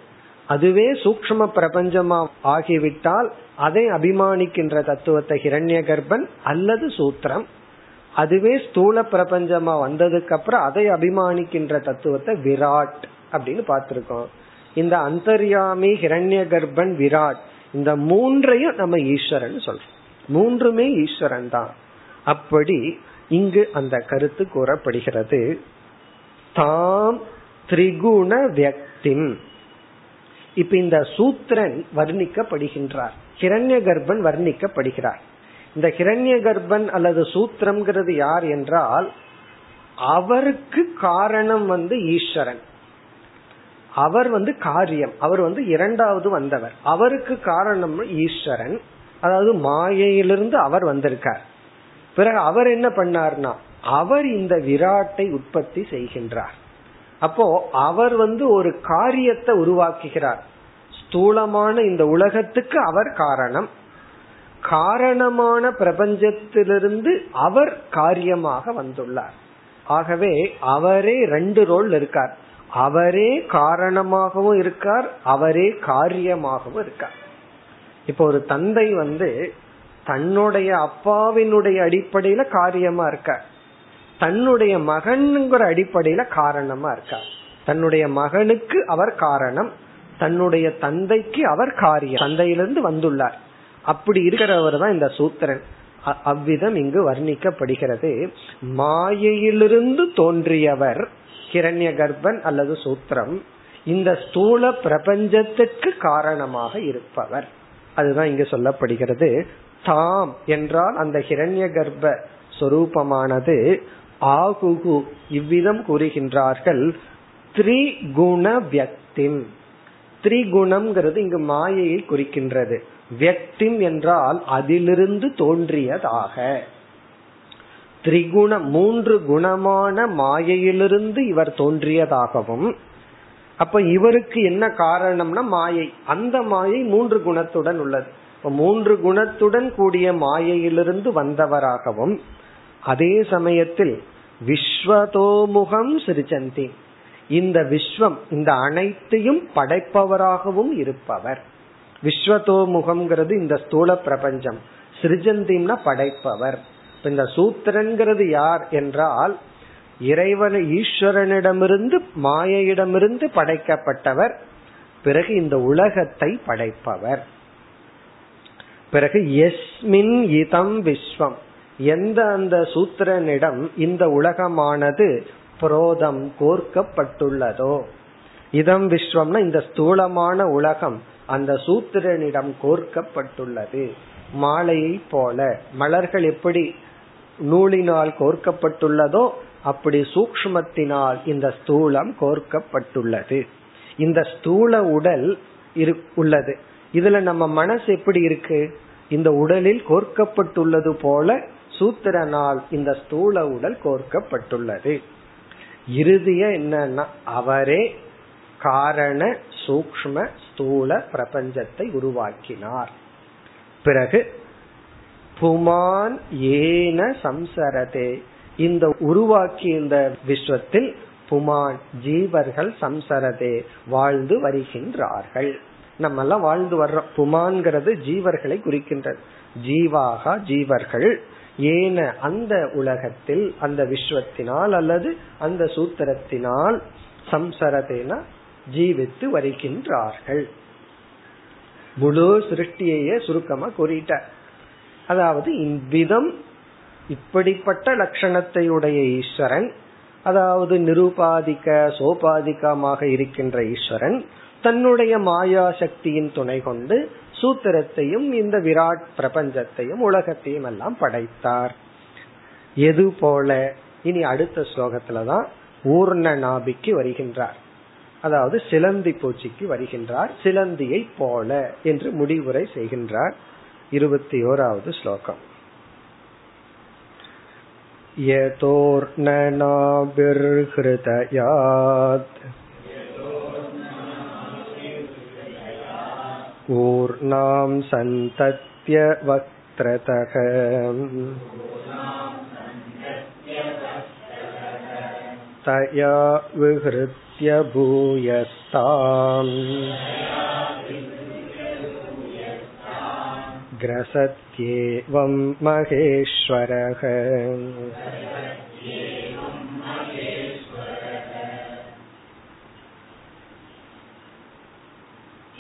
அதுவே சூக்ம பிரபஞ்சமா ஆகிவிட்டால் அதை அபிமானிக்கின்ற தத்துவத்தை ஹிரண்ய கர்ப்பன் அல்லது சூத்திரம். அதுவே ஸ்தூல பிரபஞ்சமா வந்ததுக்கு அப்புறம் அதை அபிமானிக்கின்ற தத்துவத்தை விராட் அப்படின்னு பார்த்திருக்கோம். இந்த அந்தர்யாமி ஹிரண்ய கர்ப்பன் விராட் இந்த மூன்றையும் நம்ம ஈஸ்வரன் சொல்றோம். மூன்றுமே ஈஸ்வரன் தான். அப்படி இங்கு அந்த கருத்து கூறப்படுகிறது. தாம் திரிகுண வியக்திம். இப்ப இந்த சூத்திரன் வர்ணிக்கப்படுகின்றார். கிரண்ய கர்ப்பன் வர்ணிக்கப்படுகிறார். இந்த கிரண்ய கர்ப்பன் அல்லது சூத்திரம்ங்கிறது யார் என்றால் அவருக்கு காரணம் வந்து ஈஸ்வரன். அவர் வந்து காரியம். அவர் வந்து இரண்டாவது வந்தவர். அவருக்கு காரணம் ஈஸ்வரன். அதாவது மாயையிலிருந்து அவர் வந்திருக்கார். பிறகு அவர் என்ன பண்ணார்னா அவர் இந்த விராட்டை உற்பத்தி செய்கின்றார். அப்போ அவர் வந்து ஒரு காரியத்தை உருவாக்குகிறார். ஸ்தூலமான இந்த உலகத்துக்கு அவர் காரணம். காரணமான பிரபஞ்சத்திலிருந்து அவர் காரியமாக வந்துள்ளார். ஆகவே அவரே ரெண்டு ரோல் இருக்கார். அவரே காரணமாகவும் இருக்கார் அவரே காரியமாகவும் இருக்கார். இப்போ ஒரு தந்தை வந்து தன்னுடைய அப்பாவினுடைய அடிப்படையில காரியமா இருக்கார். தன்னுடைய மகன்கிற அடிப்படையில காரணமா இருக்கார். தன்னுடைய மகனுக்கு அவர் காரணம் தன்னுடைய தந்தைக்கு அவர் காரியம். தந்தையிலிருந்து வந்துள்ளார். அப்படி இருக்கிறவர் தான் இந்த சூத்திரன். அவ்விதம் இங்கு வர்ணிக்கப்படுகிறது. மாயையிலிருந்து தோன்றியவர் கிரண்ய கர்ப்பன் அல்லது சூத்திரம் இந்த ஸ்தூல பிரபஞ்சத்துக்கு காரணமாக இருப்பவர். அதுதான் இங்கு சொல்லப்படுகிறது. தாம் என்றால் அந்த ஹிரண்ய கர்ப்ப சொரூபமானது ஆகுகு இவ்விதம் கூறுகின்றார்கள். த்ரிகுண வியக்திம் த்ரிகுணம்ங்கிறது இங்கு மாயையை குறிக்கின்றது. வியக்திம் என்றால் அதிலிருந்து தோன்றியதாக. திரிகுண மூன்று குணமான மாயையிலிருந்து இவர் தோன்றியதாகவும் அப்ப இவருக்கு என்ன காரணம்னா மாயை. அந்த மாயை மூன்று குணத்துடன் உள்ளது. மூன்று குணத்துடன் கூடிய மாயையிலிருந்து வந்தவராகவும் அதே சமயத்தில் விஸ்வதோமுகம் சிறிச்சந்தி இந்த விஸ்வம் இந்த அனைத்தையும் படைப்பவராகவும் இருப்பவர். விஸ்வதோமுகம்ங்கிறது இந்த ஸ்தூல பிரபஞ்சம். சிறிஜந்திம்னா படைப்பவர். இந்த சூத்திரன்கிறது யார் என்றால் இறைவன் ஈஸ்வரனிடமிருந்து மாயையிடமிருந்து படைக்கப்பட்டவர். பிறகு இந்த உலகத்தை படைப்பவர். பிறகு எஸ்மின் இதம் விஸ்வம். எந்த அந்த சூத்திரனிடம் இந்த உலகமானது புரோதம் கோர்க்கப்பட்டுள்ளதோ? இதம் விஸ்வம்னா இந்த ஸ்தூலமான உலகம் அந்த சூத்திரனிடம் கோர்க்கப்பட்டுள்ளது. மாலையை போல. மலர்கள் எப்படி நூலினால் கோர்க்கப்பட்டுள்ளதோ அப்படி சூக்மத்தினால் இந்த ஸ்தூலம் கோர்க்கப்பட்டுள்ளது. இந்த ஸ்தூல உடல் உள்ளது. இதுல நம்ம மனசு எப்படி இருக்கு? இந்த உடலில் கோர்க்கப்பட்டுள்ளது போல சூத்திரனால் இந்த ஸ்தூல உடல் கோர்க்கப்பட்டுள்ளது. இறுதிய என்னன்னா அவரே காரண சூக்ம ஸ்தூல பிரபஞ்சத்தை உருவாக்கினார். பிறகு புமான் ஏன சம்சரதே இந்த உருவாக்கி இந்த விஸ்வத்தில் புமான் ஜீவர்கள் சம்சரதே வாழ்ந்து வருகின்றார்கள். நம்ம எல்லாம் வாழ்ந்து வர்றோம். புமான்கிறது ஜீவர்களை குறிக்கின்றது. ஜீவாகா ஜீவர்கள். ஏன அந்த உலகத்தில் அந்த விஸ்வத்தினால் அல்லது அந்த சூத்திரத்தினால் சம்சரதேனா ஜீவித்து வருகின்றார்கள். முழு சிருஷ்டியையே சுருக்கமா கூறிட்டார் அதாவது இவ்விதம் இப்படிப்பட்ட லட்சணத்தையுடைய ஈஸ்வரன் அதாவது நிருபாதிக்க சோபாதிகமாக இருக்கின்ற ஈஸ்வரன் தன்னுடைய மாயா சக்தியின் துணை கொண்டு சூத்திரத்தையும் இந்த விராட் பிரபஞ்சத்தையும் உலகத்தையும் எல்லாம் படைத்தார் எது போல இனி அடுத்த ஸ்லோகத்துலதான் ஊர்ண நாபிக்கு வருகின்றார் அதாவது சிலந்தி பூச்சிக்கு வருகின்றார் சிலந்தியை போல என்று முடிவுரை செய்கின்றார் இருபத்தி ஓராவது ஸ்லோகம் यतोर्णनाभिर्हृदयात् ऊर्णां सन्तत्य वक्त्रतः तया विहृत्य भूयस्ताम् ग्रसत्येवं महेश्वरः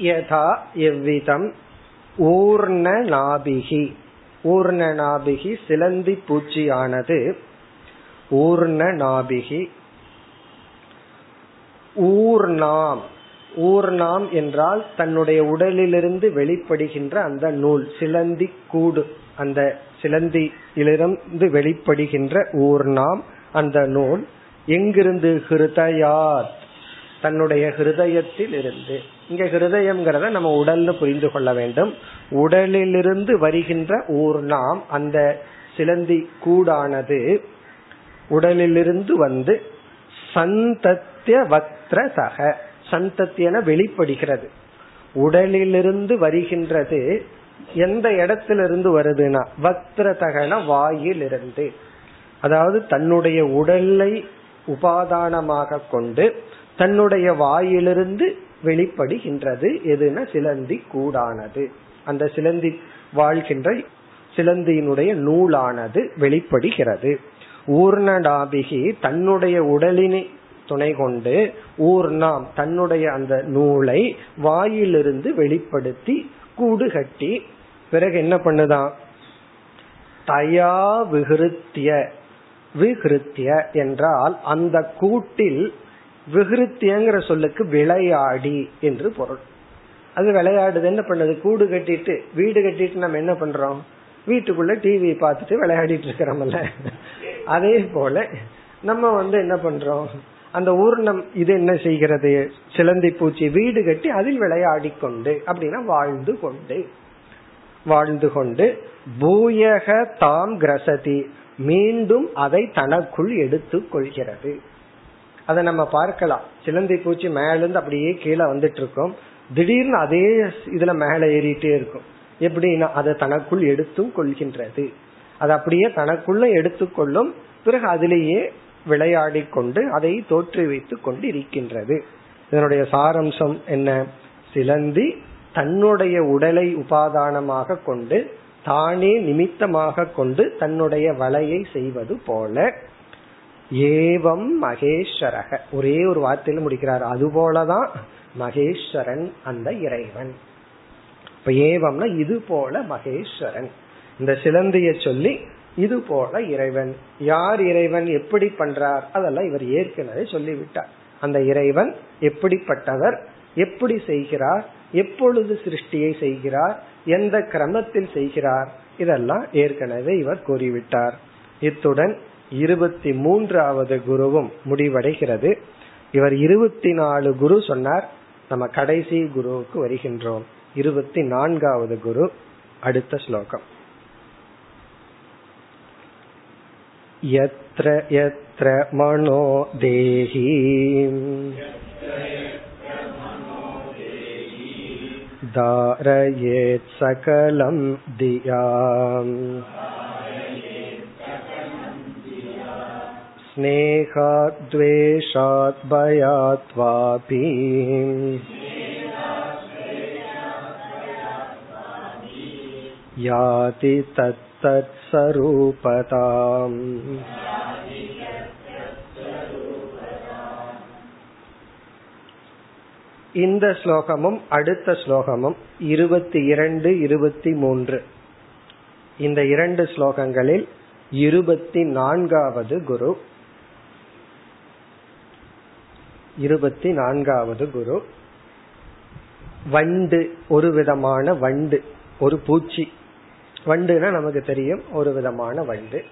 யதா எவ்விதம் ஊர்ண நாபிகி ஊர்ண நாபிகி சிலந்தி பூச்சியானது. ஊர்ண நாபிகி ஊர்ணாம். ஊர்ணாம் என்றால் தன்னுடைய உடலிலிருந்து வெளிப்படுகின்ற அந்த நூல் சிலந்தி கூடு. அந்த சிலந்தியிலிருந்து வெளிப்படுகின்ற ஊர்ணாம் அந்த நூல் எங்கிருந்து? ஹிருதயாத். தன்னுடைய ஹிருதயத்தில் இருந்து இங்க ஹிருதயம்ங்கிறத நம்ம உடல்னு புரிந்து கொள்ள வேண்டும். உடலிலிருந்து வருகின்ற ஊர்ணாம் அந்த சிலந்தி கூடானது உடலிலிருந்து வந்து சந்தத்திய வக்ர சக சந்தத்தியன வெளிப்படுகிறது. உடலிலிருந்து வருகின்றது எந்த இடத்திலிருந்து வருதுன்னா வக்ரதகன வாயிலிருந்து. அதாவது தன்னுடைய உடலை உபாதானமாக கொண்டு தன்னுடைய வாயிலிருந்து வெளிப்படுகின்றது. எதுனா சிலந்தி கூடானது. அந்த சிலந்தி வாழ்கின்ற சிலந்தியினுடைய நூலானது வெளிப்படுகிறது. ஊர்ணடாபிகி தன்னுடைய உடலினை துணை கொண்டு ஊர்ணாம் தன்னுடைய அந்த நூலை வாயிலிருந்து வெளிப்படுத்தி கூடு கட்டி பிறகு என்ன பண்ணுதான் தயா விகிருத்திய விகிருத்திய என்றால் அந்த கூட்டில் விகிருத்தியங்கிற சொல்லுக்கு விளையாடி என்று பொருள். அது விளையாடுது என்ன பண்ணுது? கூடு கட்டிட்டு வீடு கட்டிட்டு நம்ம என்ன பண்றோம்? வீட்டுக்குள்ள டிவி பார்த்துட்டு விளையாடிட்டு இருக்கிறோம்ல. அதே போல நம்ம வந்து என்ன பண்றோம்? அந்த ஊர்ணம் இது என்ன செய்கிறது? சிலந்தி பூச்சி வீடு கட்டி அதில் விளையாடி கொண்டு அப்படின்னா வாழ்ந்து கொண்டு. வாழ்ந்து கொண்டு பூயக தாம் கிரசதி மீண்டும் அதை தனக்குள் எடுத்து கொள்கிறது. அதை நம்ம பார்க்கலாம். சிலந்தி பூச்சி மேலிருந்து அப்படியே கீழே வந்துட்டு இருக்கோம் திடீர்னு அதே இதுல மேல ஏறிட்டே இருக்கும். எப்படின்னா அதை தனக்குள் எடுத்தும் கொள்கின்றது. அது அப்படியே தனக்குள்ள எடுத்துக்கொள்ளும் பிறகு அதிலேயே விளையாடி கொண்டு அதை தோற்றுவித்து கொண்டு இருக்கின்றது இதனுடைய சாரம்சம் என்ன? சிலந்தி தன்னுடைய உடலை உபாதானமாக கொண்டு தானே நிமித்தமாக கொண்டு தன்னுடைய வலையை செய்வது போல ஏவம் மகேஸ்வரக. ஒரே ஒரு வார்த்தையில முடிக்கிறார். அதுபோலதான் மகேஸ்வரன் அந்த இறைவன். இப்ப ஏவம்னா இது போல மகேஸ்வரன். இந்த சிலந்திய சொல்லி இது போல இறைவன். யார் இறைவன் எப்படி பண்றார்? அதெல்லாம் இவர் ஏற்கனவே சொல்லிவிட்டார். அந்த இறைவன் எப்படிப்பட்டவர் எப்படி செய்கிறார் எப்பொழுது சிருஷ்டியை செய்கிறார் எந்த கிரமத்தில் செய்கிறார் இதெல்லாம் ஏற்கனவே இவர் கூறிவிட்டார். இத்துடன் இருபத்தி மூன்றாவது குருவும் முடிவடைகிறது இவர் இருபத்தி நாலு குரு சொன்னார் நம்ம கடைசி குருவுக்கு வருகின்றோம் இருபத்தி நான்காவது குரு அடுத்த ஸ்லோகம் यत्र यत्र मनो देहि धारयेत् सकलं धियाम् स्नेहाद्वेषात् भयात् वापि याति तत्तत्स्वरूपताम् இந்த ஸ்லோகமும் அடுத்த ஸ்லோகமும் இருபத்தி இரண்டு இருபத்தி மூன்று இந்த இரண்டு ஸ்லோகங்களில் இருபத்தி நான்காவது குரு இருபத்தி நான்காவது குரு. வண்டு ஒரு விதமான வண்டு ஒரு பூச்சி. வண்டுனா நமக்கு தெரியும் ஒரு விதமான வண்டு.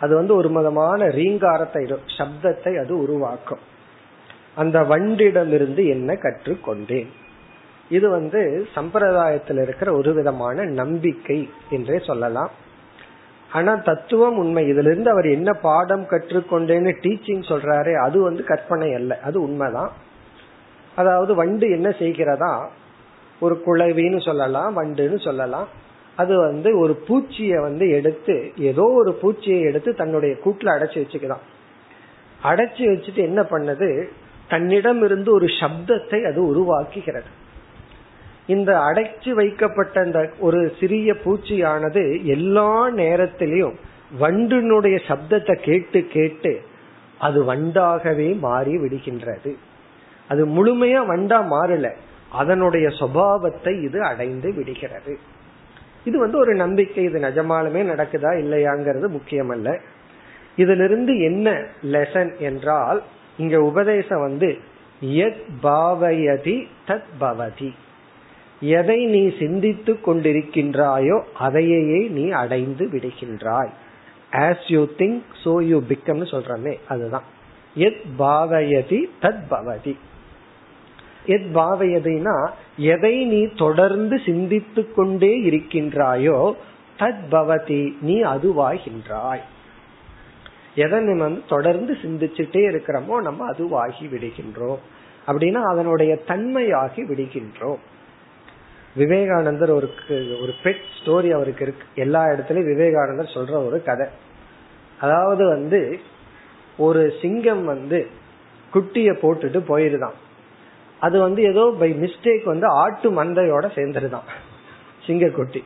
அது வந்து ஒரு விதமான ரீங்காரத்தை சப்தத்தை அது உருவாக்கும். அந்த வண்டிடமிருந்து என்ன கற்றுக்கொண்டேன்? இது வந்து சம்பிரதாயத்தில் இருக்கிற ஒரு விதமான நம்பிக்கை என்றே சொல்லலாம். ஆனா தத்துவம் உண்மை. இதுல இருந்து அவர் என்ன பாடம் கற்றுக்கொண்டேன்னு டீச்சிங் சொல்றாரு அது வந்து கற்பனை அல்ல. அது உண்மைதான். அதாவது வண்டு என்ன செய்கிறதா? ஒரு குழவின்னு சொல்லலாம் வண்டுன்னு சொல்லலாம். அது வந்து ஒரு பூச்சிய வந்து எடுத்து ஏதோ ஒரு பூச்சியை எடுத்து தன்னுடைய கூட்டுல அடைச்சு வச்சுக்குதான் அடைச்சு வச்சுட்டு என்ன பண்ணது? தன்னிடம் இருந்து ஒரு சப்தத்தை அது உருவாக்குகிறது. இந்த அடைச்சு வைக்கப்பட்ட அந்த ஒரு சிறிய பூச்சியானது எல்லா நேரத்திலையும் வண்டினுடைய சப்தத்தை கேட்டு கேட்டு அது வண்டாகவே மாறி விடுகின்றது. அது முழுமையா வண்டா மாறல. அதனுடைய சுவாவத்தை இது அடைந்து விடுகிறது. இது வந்து ஒரு நம்பிக்கை. இது நிஜமாலுமே நடக்குதா இல்லையாங்கிறது முக்கியமல்ல. இதிலிருந்து என்ன லெசன் என்றால் இங்க உபதேசம் வந்து எத் பாவயதி தத் பவதி. எதை நீ சிந்தித்துக் கொண்டிருக்கின்றாயோ அதையே நீ அடைந்து விடுகின்றாய். As you think so you become சொல்றமே அதுதான். எத் பாவயதி தத் பவதி. எத் பாவயதினா எதை நீ தொடர்ந்து சிந்தித்துக் கொண்டே இருக்கின்றாயோ தத் பவதி நீ அதுவாகின்றாய். எதை நம்ம வந்து தொடர்ந்து சிந்திச்சுட்டே இருக்கிறோமோ நம்ம அதுவாகி விடுகின்றோம். அப்படின்னா அதனுடைய தன்மையாகி விடுகின்றோம். விவேகானந்தர் ஒரு ஒரு பெட் ஸ்டோரி அவருக்கு இருக்கு. எல்லா இடத்துலயும் விவேகானந்தர் சொல்ற ஒரு கதை. அதாவது வந்து ஒரு சிங்கம் வந்து குட்டிய போட்டுட்டு போயிருதான். அது வந்து ஏதோ பை மிஸ்டேக் வந்து ஆட்டு மந்தையோட சேர்ந்துருதான். சிங்கக்குட்டி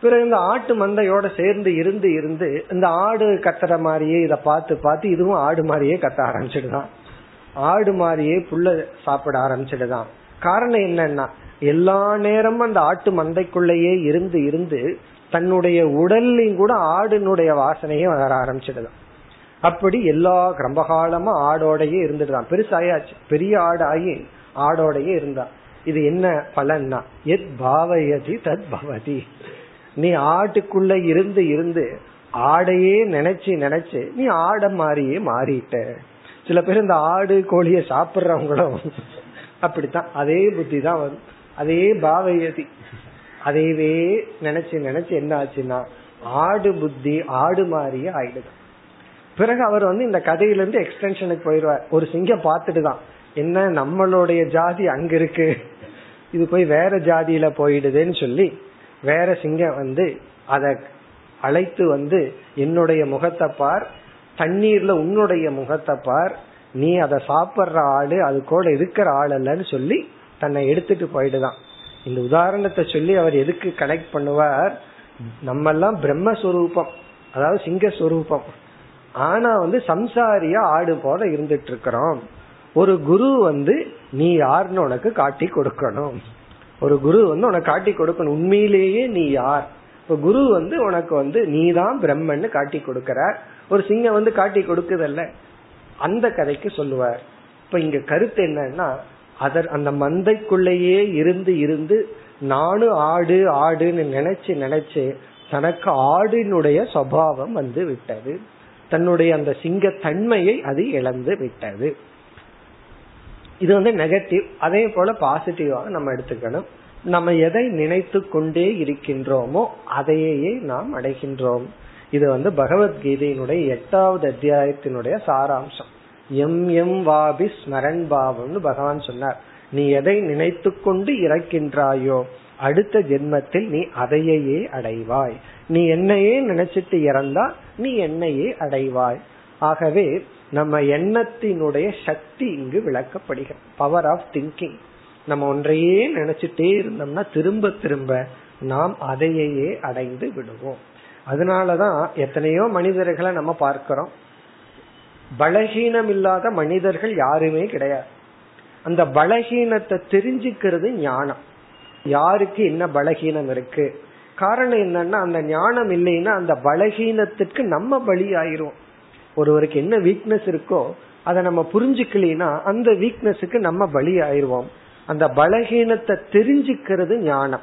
பிறகு இந்த ஆட்டு மந்தையோட சேர்ந்து இருந்து இருந்து இந்த ஆடு கத்துற மாதிரியே இத பார்த்து பார்த்து இதுவும் ஆடு மாதிரியே கத்த ஆரம்பிச்சிடுதான். ஆடு மாதிரியே புல்ல சாப்பிட ஆரம்பிச்சிடுதான். காரணம் என்னன்னா எல்லா நேரமும் அந்த ஆட்டு மந்தைக்குள்ளேயே இருந்து இருந்து தன்னுடைய உடல்லையும் கூட ஆடினுடைய வாசனையே வர ஆரம்பிச்சிடுதான் அப்படி எல்லா ரொம்ப காலமா ஆடோடையே இருந்துட்டுதான் பெருசாயாச்சு. பெரிய ஆடு ஆகி ஆடோடையே இருந்தா. இது என்ன பலன்னா? எத் பாவயதி தத் பவதி. நீ ஆட்டுக்குள்ள இருந்து இருந்து ஆடையே நினைச்சு நினைச்சு நீ ஆட மாதிரியே மாறிட்ட. சில பேர் இந்த ஆடு கோழிய சாப்பிடுறவங்களும் அப்படித்தான். அதே புத்தி தான் வரும். அதே பாவயதி. அதையவே நினைச்சு நினைச்சு என்ன ஆச்சுன்னா ஆடு புத்தி ஆடு மாதிரியே ஆயிடுது. பிறகு அவர் வந்து இந்த கதையிலிருந்து எக்ஸ்டென்ஷனுக்கு போயிடுவார். ஒரு சிங்கம் பார்த்துட்டு தான் என்ன நம்மளுடைய ஜாதி அங்க இருக்கு? இது போய் வேற ஜாதியில போயிடுதுன்னு சொல்லி வேற சிங்கம் வந்து அத அழைத்து வந்து என்னுடைய முகத்தை பார் தண்ணீர்ல உன்னுடைய முகத்தை பார் நீ அதை சாப்பிட்ற ஆளு அது கூட இருக்கிற ஆள் அல்லன்னு சொல்லி தன்னை எடுத்துட்டு போயிடுதான். இந்த உதாரணத்தை சொல்லி அவர் எதுக்கு கனெக்ட் பண்ணுவார்? நம்ம எல்லாம் பிரம்மஸ்வரூபம் அதாவது சிங்கஸ்வரூபம். ஆனா வந்து சம்சாரியா ஆடு போல இருந்துட்டு இருக்கிறோம் ஒரு குரு வந்து நீ யாருன்னு உனக்கு காட்டி கொடுக்கணும். ஒரு குரு வந்து உனக்கு காட்டி கொடுக்கணும். உண்மையிலேயே நீ யார்? இப்ப குரு வந்து உனக்கு வந்து நீ தான் பிரம்மன்னு காட்டி கொடுக்கிறார். ஒரு சிங்கம் வந்து காட்டி கொடுக்குதல்ல. அந்த கதைக்கு சொல்லுவார். இப்ப இங்க கருத்து என்னன்னா அதர் அந்த மந்தைக்குள்ளேயே இருந்து இருந்து நானும் ஆடு ஆடுன்னு நினைச்சு நினைச்சு தனக்கு ஆடினுடைய சுவாவம் வந்து விட்டது. தன்னுடைய அந்த சிங்க தன்மையை அது இழந்து விட்டது. இது வந்து நெகட்டிவ் அதே போல பாசிட்டிவாக நம்ம எடுத்துக்கணும். நம்ம எதை நினைத்து கொண்டே இருக்கின்றோமோ அதையே நாம் அடைகின்றோம். இது வந்து பகவத்கீதையினுடைய எட்டாவது அத்தியாயத்தினுடைய சாராம்சம். எம் எம் வாபி ஸ்மரன் பாவம்னு பகவான் சொன்னார். நீ எதை நினைத்து கொண்டு இறக்கின்றாயோ அடுத்த ஜென்மத்தில் நீ அதையே அடைவாய். நீ என்னையே நினைச்சிட்டு இறந்தா நீ என்னையே அடைவாய். ஆகவே நம்ம எண்ணத்தினுடைய சக்தி இங்கு விளக்கப்படுகிறது. பவர் ஆஃப் திங்கிங் நம்ம ஒன்றையே நினைச்சிட்டே இருந்தோம்னா திரும்ப திரும்ப நாம் அதையே அடைந்து விடுவோம். அதனாலதான் எத்தனையோ மனிதர்களை நம்ம பார்க்கிறோம். பலகீனம் இல்லாத மனிதர்கள் யாருமே கிடையாது. அந்த பலகீனத்தை தெரிஞ்சுக்கிறது ஞானம். யாருக்கு என்ன பலகீனம் இருக்கு? காரணம் என்னன்னா அந்த ஞானம் இல்லைன்னா அந்த பலகீனத்திற்கு நம்ம பலி ஆயிரும் ஒருவருக்கு என்ன வீக்னஸ் இருக்கோ அதை நம்ம புரிஞ்சுக்கலினா அந்த வீக்னஸுக்கு நம்ம பலி ஆயிருவோம் அந்த பலகீனத்தை தெரிஞ்சுக்கிறது ஞானம்.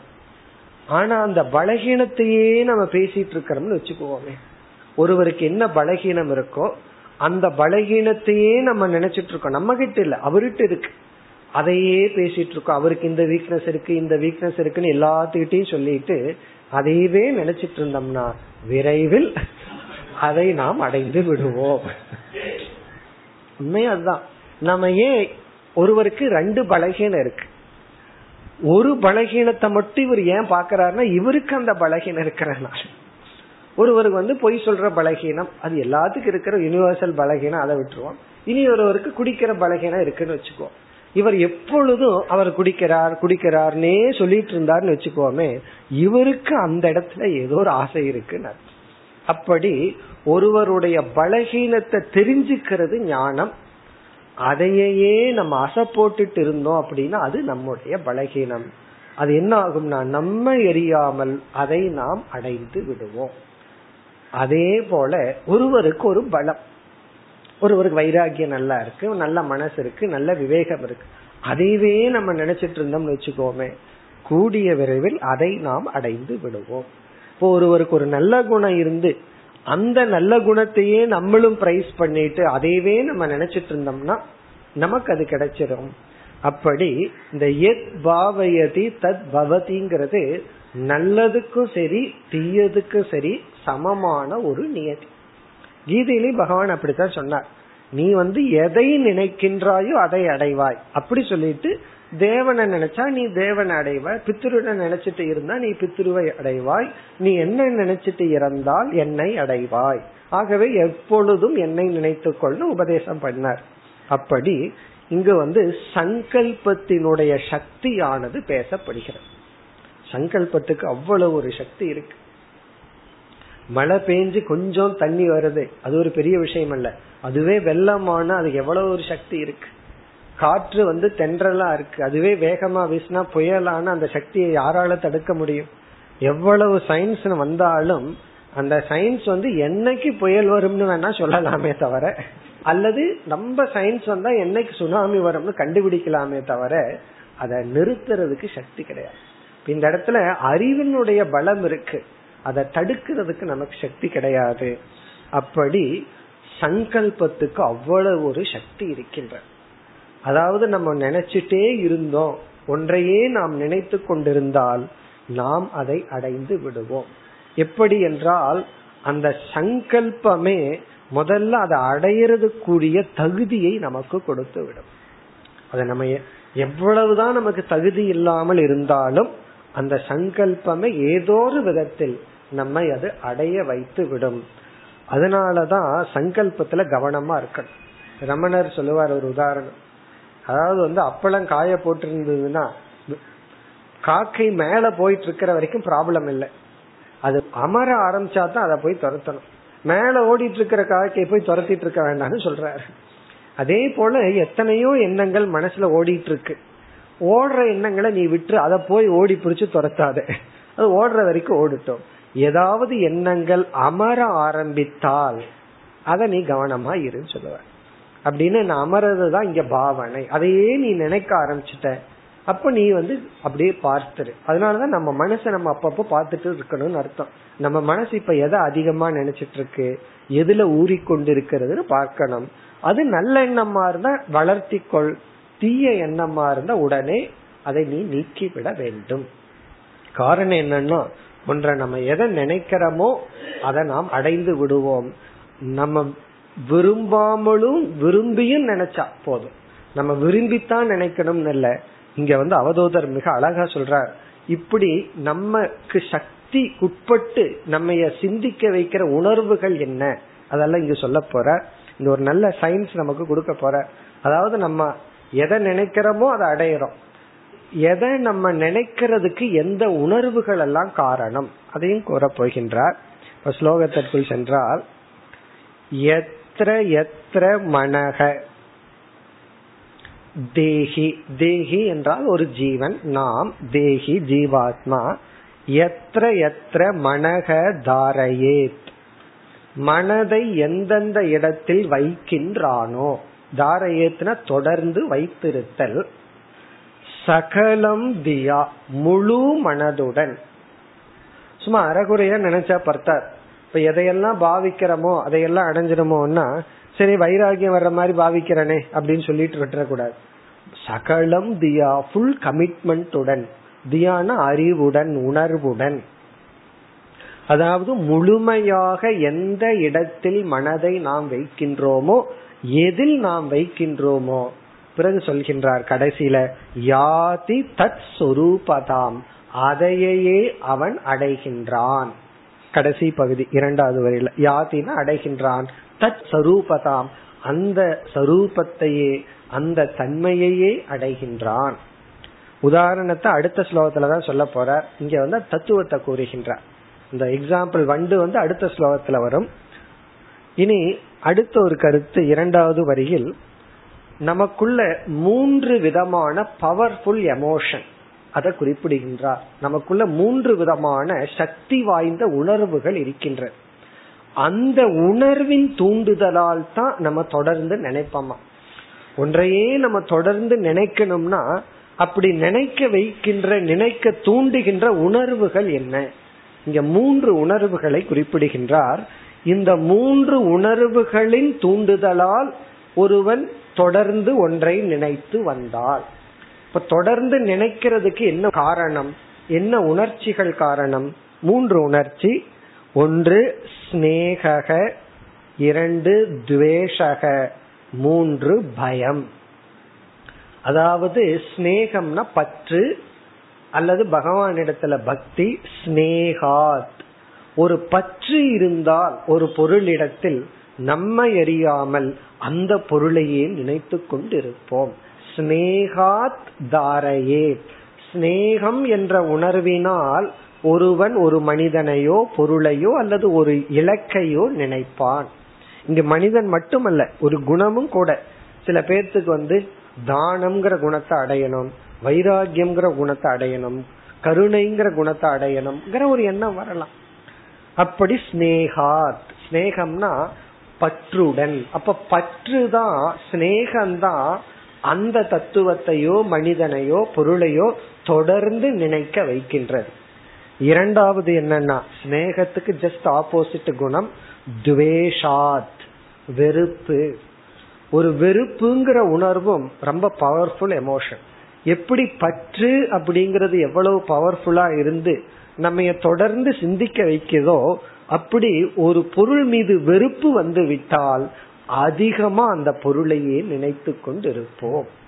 ஆனா அந்த பலகீனத்தையே நம்ம பேசிட்டு இருக்கிறோம்னு வச்சுக்குவோமே ஒருவருக்கு என்ன பலகீனம் இருக்கோ அந்த பலகீனத்தையே நம்ம நினைச்சிட்டு இருக்கோம். நம்ம கிட்ட இல்ல அவர்கிட்ட இருக்கு. அதையே பேசிட்டு இருக்கோம். அவருக்கு இந்த வீக்னஸ் இருக்கு இந்த வீக்னஸ் இருக்குன்னு எல்லாத்துக்கிட்டையும் சொல்லிட்டு அதையவே நினைச்சிட்டு இருந்தோம்னா விரைவில் அதை நாம் அடைந்து விடுவோம். உண்மை அதுதான். நம்ம ஏன் ஒருவருக்கு ரெண்டு பலகீனம் இருக்கு? ஒரு பலகீனத்தை மட்டும் இவர் ஏன் பாக்குறாருன்னா இவருக்கு அந்த பலகீனம் இருக்கிறனால ஒருவருக்கு வந்து பொய் சொல்ற பலகீனம் அது எல்லாத்துக்கும் இருக்கிற யூனிவர்சல் பலகீனம் அதை விட்டுருவோம். இனி ஒருவருக்கு குடிக்கிற பலகீனம் இருக்குன்னு வச்சுக்கோ. இவர் எப்பொழுதும் அவர் குடிக்கிறார் குடிக்கிறார்னே சொல்லிட்டு இருந்தார்னு வச்சுக்கோமே இவருக்கு அந்த இடத்துல ஏதோ ஒரு ஆசை இருக்குன்னு அப்படி ஒருவருடைய பலகீனத்தை தெரிஞ்சுக்கிறது ஞானம். அதையே நம்ம அசை போட்டுட்டு இருந்தோம் அப்படின்னா அது நம்முடைய பலகீனம். அது என்ன ஆகும்னா நம்ம எரியாமல் அதை நாம் அடைந்து விடுவோம். அதே போல ஒருவருக்கு ஒரு பலம். ஒருவருக்கு வைராகியம் நல்லா இருக்கு நல்ல மனசு இருக்கு நல்ல விவேகம் இருக்கு. அதையவே நம்ம நினைச்சிட்டு இருந்தோம்னு வச்சுக்கோமே கூடிய விரைவில் அதை நாம் அடைந்து விடுவோம். இப்போ ஒருவருக்கு ஒரு நல்ல குணம் இருந்து அந்த நல்ல குணத்தையே நம்மளும் பிரைஸ் பண்ணிட்டு அதையவே நம்ம நினைச்சிட்டு இருந்தோம்னா நமக்கு அது கிடைச்சிடும் அப்படி இந்த எத் பாவயதி தத் பவதிங்கிறது நல்லதுக்கும் சரி தீயதுக்கும் சரி சமமான ஒரு நியதி. கீதையிலேயும் பகவான் அப்படித்தான் சொன்னார். நீ வந்து எதை நினைக்கின்றாயோ அதை அடைவாய். அப்படி சொல்லிட்டு தேவனை நினைச்சா நீ தேவனை அடைவாய். பித்ருவை நினைச்சிட்டு இருந்தா நீ பித்ருவை அடைவாய். நீ என்ன நினைச்சிட்டு இறந்தால் என்னை அடைவாய். ஆகவே எப்பொழுதும் என்னை நினைத்துக்கொள்ள உபதேசம் பண்ணார். அப்படி இங்கு வந்து சங்கல்பத்தினுடைய சக்தியானது பேசப்படுகிறது. சங்கல்பத்துக்கு அவ்வளவு ஒரு சக்தி இருக்கு. மழை பெஞ்சு கொஞ்சம் தண்ணி வருது. அது ஒரு பெரிய விஷயம் அல்ல அதுவே வெள்ளமான அது எவ்வளவு ஒரு சக்தி இருக்கு. காற்று வந்து தென்றலா இருக்கு. அதுவே வேகமா வீசினா புயலான அந்த சக்தியை யாரால தடுக்க முடியும்? எவ்வளவு சயின்ஸ் வந்தாலும் அந்த சயின்ஸ் வந்து என்னைக்கு புயல் வரும்னு வேணா சொல்லலாமே தவிர அல்லது நம்ம சயின்ஸ் வந்தா என்னைக்கு சுனாமி வரும்னு கண்டுபிடிக்கலாமே தவிர அதை நிறுத்துறதுக்கு சக்தி கிடையாது. இந்த இடத்துல அறிவினுடைய பலம் இருக்கு. அதை தடுக்கிறதுக்கு நமக்கு சக்தி கிடையாது. அப்படி சங்கல்பத்துக்கு அவ்வளவு ஒரு சக்தி இருக்கின்ற. அதாவது நம்ம நினைச்சிட்டே இருந்தோம். ஒன்றையே நாம் நினைத்து கொண்டிருந்தால் நாம் அதை அடைந்து விடுவோம். எப்படி என்றால் அந்த சங்கல்பமே முதல்ல அதை அடையிறதுக்குரிய தகுதியை நமக்கு கொடுத்து விடும். அதை நம்ம எவ்வளவுதான் நமக்கு தகுதி இல்லாமல் இருந்தாலும் அந்த சங்கல்பமே ஏதோ ஒரு விதத்தில் நம்மை அது அடைய வைத்து விடும் அதனாலதான் சங்கல்பத்துல கவனமா இருக்கணும். ரமணர் சொல்லுவார் ஒரு உதாரணம். அதாவது வந்து அப்பளம் காய போட்டிருந்ததுன்னா காக்கை மேல போயிட்டு இருக்கிற வரைக்கும் ப்ராப்ளம் இல்லை. அது அமர ஆரம்பிச்சா தான் அதை போய் துரத்தணும். மேல ஓடிட்டு இருக்கிற காக்கையை போய் துரத்திட்டு இருக்க வேண்டாம்னு சொல்றாரு. அதே போல எத்தனையோ எண்ணங்கள் மனசுல ஓடிட்டு இருக்கு ஓடுற எண்ணங்களை நீ விட்டு அதை போய் ஓடி பிடிச்சு துரத்தாத. அது ஓடுற வரைக்கும் ஓடிட்டோம். ஏதாவது எண்ணங்கள் அமர ஆரம்பித்தால் அத நீ கவனமா இருன்னு சொல்லுவ. அப்படின்னு நான் அமரதுதான் இங்க பாவனை. அதையே நீ நினைக்க ஆரம்பிச்சுட்ட. அப்ப நீ வந்து அப்படியே பார்த்துரு. அதனாலதான் நம்ம மனசை நம்ம அப்பப்போ பார்த்துட்டு இருக்கணும்னு அர்த்தம். நம்ம மனசு இப்ப எதை அதிகமா நினைச்சிட்டு இருக்கு எதுல ஊறிக்கொண்டு இருக்கிறதுன்னு பார்க்கணும். அது நல்ல எண்ணமா இருந்தா வளர்த்திக்கொள் தீய எண்ணமா இருந்தா உடனே அதை நீ நீக்கிவிட வேண்டும். காரணம் என்னன்னா ஒன்றை நம்ம எதை நினைக்கிறோமோ அதை நாம் அடைந்து விடுவோம். நம்ம விரும்பாமலும் விரும்பியும் நினைச்சா போதும். நம்ம விரும்பித்தான் நினைக்கணும்னு இல்ல. இங்க வந்து அவதூதர் மிக அழகா சொல்றார். இப்படி நமக்கு சக்தி உட்பட்டு நம்ம சிந்திக்க வைக்கிற உணர்வுகள் என்ன? அதெல்லாம் இங்க சொல்ல போற. இந்த ஒரு நல்ல சயின்ஸ் நமக்கு கொடுக்க போற. அதாவது நம்ம எதை நினைக்கிறோமோ அதை அடையிறோம். எதை நம்ம நினைக்கிறதுக்கு எந்த உணர்வுகள் எல்லாம் காரணம்? அதையும் கூறப்போகின்றார் இப்ப ஸ்லோகத்திற்குள் சென்றால் எத்திர எத்திர மனக தேகி தேகி என்றால் ஒரு ஜீவன். நாம் தேகி ஜீவாத்மா எத்திர எத்திர மனக தாரையேத். மனதை எந்தெந்த இடத்தில் வைக்கின்றானோ? தாரையேத்ன தொடர்ந்து வைத்திருத்தல். சகலம் தியா முழு மனதுடன். சும்மா அறகுறையா நினைச்சா பார்த்தார் இப்ப எதையெல்லாம் பாவிக்கிறோமோ அதையெல்லாம் அடைஞ்சிருமோன்னா சரி வைராகியம் வர்ற மாதிரி பாவிக்கிறனே அப்படின்னு சொல்லிட்டு விட்டுறக்கூடாது. சகலம் தியா ஃபுல் கமிட்மெண்ட்டுடன் தியான அறிவுடன் உணர்வுடன். அதாவது முழுமையாக எந்த இடத்தில் மனதை நாம் வைக்கின்றோமோ எதில் நாம் வைக்கின்றோமோ பிறகு சொல்கின்றார் கடைசியில யாதி தத் சொரூபதாம். அதையே அவன் அடைகின்றான். கடைசி பகுதி இரண்டாவது வரையில யாத்தின அடைகின்றான். தத் சரூபதாம். அந்த சரூபத்தையே அந்த தன்மையையே அடைகின்றான். உதாரணத்தை அடுத்த ஸ்லோகத்துலதான் சொல்ல போற இங்க வந்து தத்துவத்தை கூறுகின்றார். இந்த எக்ஸாம்பிள் வண்டு வந்து அடுத்த ஸ்லோகத்துல வரும். இனி அடுத்த ஒரு கருத்து இரண்டாவது வரியில் நமக்குள்ள மூன்று விதமான பவர்ஃபுல் எமோஷன் அதை குறிப்பிடுகின்றார். நமக்குள்ள மூன்று விதமான சக்தி வாய்ந்த உணர்வுகள் இருக்கின்ற அந்த உணர்வின் தூண்டுதலால் தான் நம்ம தொடர்ந்து நினைப்போமா? ஒன்றையே நம்ம தொடர்ந்து நினைக்கணும்னா அப்படி நினைக்க வைக்கின்ற நினைக்க தூண்டுகின்ற உணர்வுகள் என்ன? இங்க மூன்று உணர்வுகளை குறிப்பிடுகின்றார். இந்த மூன்று உணர்வுகளின் தூண்டுதலால் ஒருவன் தொடர்ந்து ஒன்றை நினைத்து வந்தால் இப்ப தொடர்ந்து நினைக்கிறதுக்கு என்ன காரணம்? என்ன உணர்ச்சிகள் காரணம்? மூன்று உணர்ச்சி. ஒன்று ஸ்னேக இரண்டு துவேஷக. மூன்று பயம். அதாவது ஸ்னேகம்னா பற்று அல்லது பகவானிடத்துல பக்தி ஸ்னேகாத் ஒரு பற்று இருந்தால் ஒரு பொருளிடத்தில் நம்மை அறியாமல் அந்த பொருளையே நினைத்து கொண்டிருப்போம். ஸ்னேகாத் தாரையே. ஸ்னேகம் என்ற உணர்வினால் ஒருவன் ஒரு மனிதனையோ பொருளையோ அல்லது ஒரு இலக்கையோ நினைப்பான். இங்கு மனிதன் மட்டுமல்ல ஒரு குணமும் கூட. சில பேர்த்துக்கு வந்து தானம்ங்கிற குணத்தை அடையணும் வைராகியம்ங்கிற குணத்தை அடையணும் கருணைங்கிற குணத்தை அடையணும்ங்கிற ஒரு எண்ணம் வரலாம். அப்படி ஸ்னேகாத் ஸ்னேகம்னா பற்றுடன். அப்ப பற்று தான் ஸ்னேகம்தான் அந்த தத்துவத்தையோ மனிதனையோ பொருளையோ தொடர்ந்து நினைக்க வைக்கின்றது. இரண்டாவது என்னன்னா ஸ்னேகத்துக்கு ஜஸ்ட் ஆப்போசிட் குணம் துவேஷாத் வெறுப்பு. ஒரு வெறுப்புங்கிற உணர்வும் ரொம்ப பவர்ஃபுல் எமோஷன் எப்படி பற்று அப்படிங்கிறது எவ்வளவு பவர்ஃபுல்லா இருந்து நம்ம தொடர்ந்து சிந்திக்க வைக்கிறதோ அப்படி ஒரு பொருள் மீது வெறுப்பு வந்து விட்டால் அதிகமா அந்த பொருளையே நினைத்து கொண்டு இருப்போம்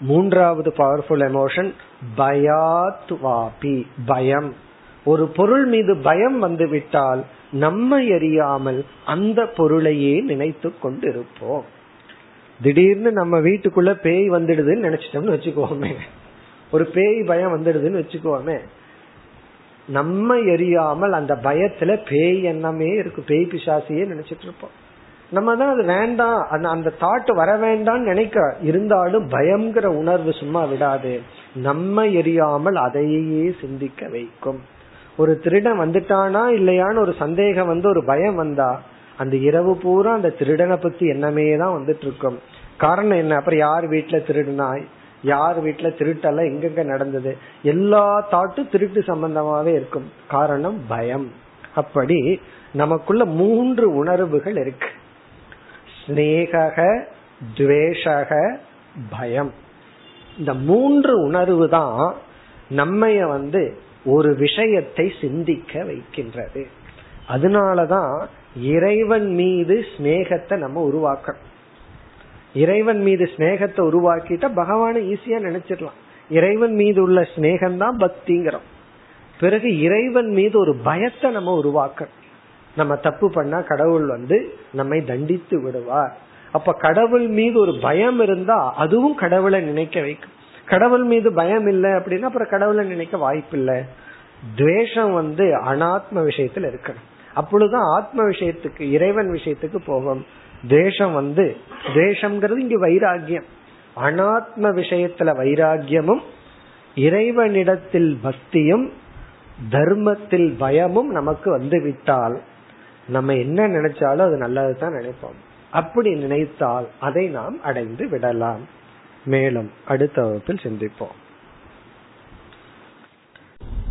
மூன்றாவது பவர்ஃபுல் எமோஷன் பயாத் வாபி பயம். ஒரு பொருள் மீது பயம் வந்துவிட்டால் நம்மை அறியாமல் அந்த பொருளையே நினைத்து கொண்டிருப்போம். திடீர்னு நம்ம வீட்டுக்குள்ள பேய் வந்துடுதுன்னு நினைச்சிட்டோம்னு வச்சுக்கோமே. ஒரு பேய் பயம் வந்துடுதுன்னு வச்சுக்கோமே. நம்ம எரியாமல் அந்த பயத்துல பேய் எண்ணமே இருக்கு. பேய் பிசாசியே நினைச்சிட்டு இருப்போம். நம்ம தான் அது வேண்டாம். அந்த அந்த தாட் வர வேண்டாம்னு நினைக்க இருந்தாலும் பயம்ங்கிற உணர்வு சும்மா விடாது. நம்ம எரியாமல் அதையே சிந்திக்க வைக்கும். ஒரு திருடன் வந்துட்டானா இல்லையான்னு ஒரு சந்தேகம் வந்து ஒரு பயம் வந்தா அந்த இரவு பூரா அந்த திருடனை பத்தி எண்ணமே தான் வந்துட்டு இருக்கும். காரணம் என்ன? அப்புறம் யார் வீட்டுல திருடுனாய்? யார் வீட்டுல திருட்டெல்லாம் எங்கெங்க நடந்தது? எல்லா தாட்டும் திருட்டு சம்பந்தமாவே இருக்கும். காரணம் பயம். அப்படி நமக்குள்ள மூன்று உணர்வுகள் இருக்கு. ஸ்னேக துவேஷக பயம். இந்த மூன்று உணர்வு தான் நம்மைய வந்து ஒரு விஷயத்தை சிந்திக்க வைக்கின்றது. அதனாலதான் இறைவன் மீது ஸ்னேகத்தை நம்ம உருவாக்கணும். இறைவன் மீது ஸ்னேகத்தை உருவாக்கிட்டா பகவானை ஈஸியா நினைச்சிடலாம். இறைவன் மீது உள்ள ஸ்னேகம் தான் பக்திங்கிறோம். பிறகு இறைவன் மீது ஒரு பயத்தை நம்ம உருவாக்கணும். நம்ம தப்பு பண்ணா கடவுள் வந்து நம்மை தண்டித்து விடுவார். அப்ப கடவுள் மீது ஒரு பயம் இருந்தா அதுவும் கடவுளை நினைக்க வைக்கும். கடவுள் மீது பயம் இல்லை அப்படின்னா அப்புறம் கடவுளை நினைக்க வாய்ப்பு இல்லை. துவேஷம் வந்து அனாத்ம விஷயத்துல இருக்கணும். அப்பொழுதுதான் ஆத்ம விஷயத்துக்கு இறைவன் விஷயத்துக்கு போகும். தேசம் வந்து துவேஷம்ங்கிறது இங்க வைராகியம் அனாத்ம விஷயத்துல வைராகியமும் இறைவனிடத்தில் பக்தியும் தர்மத்தில் பயமும் நமக்கு வந்து விட்டால் நம்ம என்ன நினைச்சாலும் அது நல்லதுதான் நினைப்போம். அப்படி நினைத்தால் அதை நாம் அடைந்து விடலாம். மேலும் அடுத்த வகுப்பில் சிந்திப்போம்.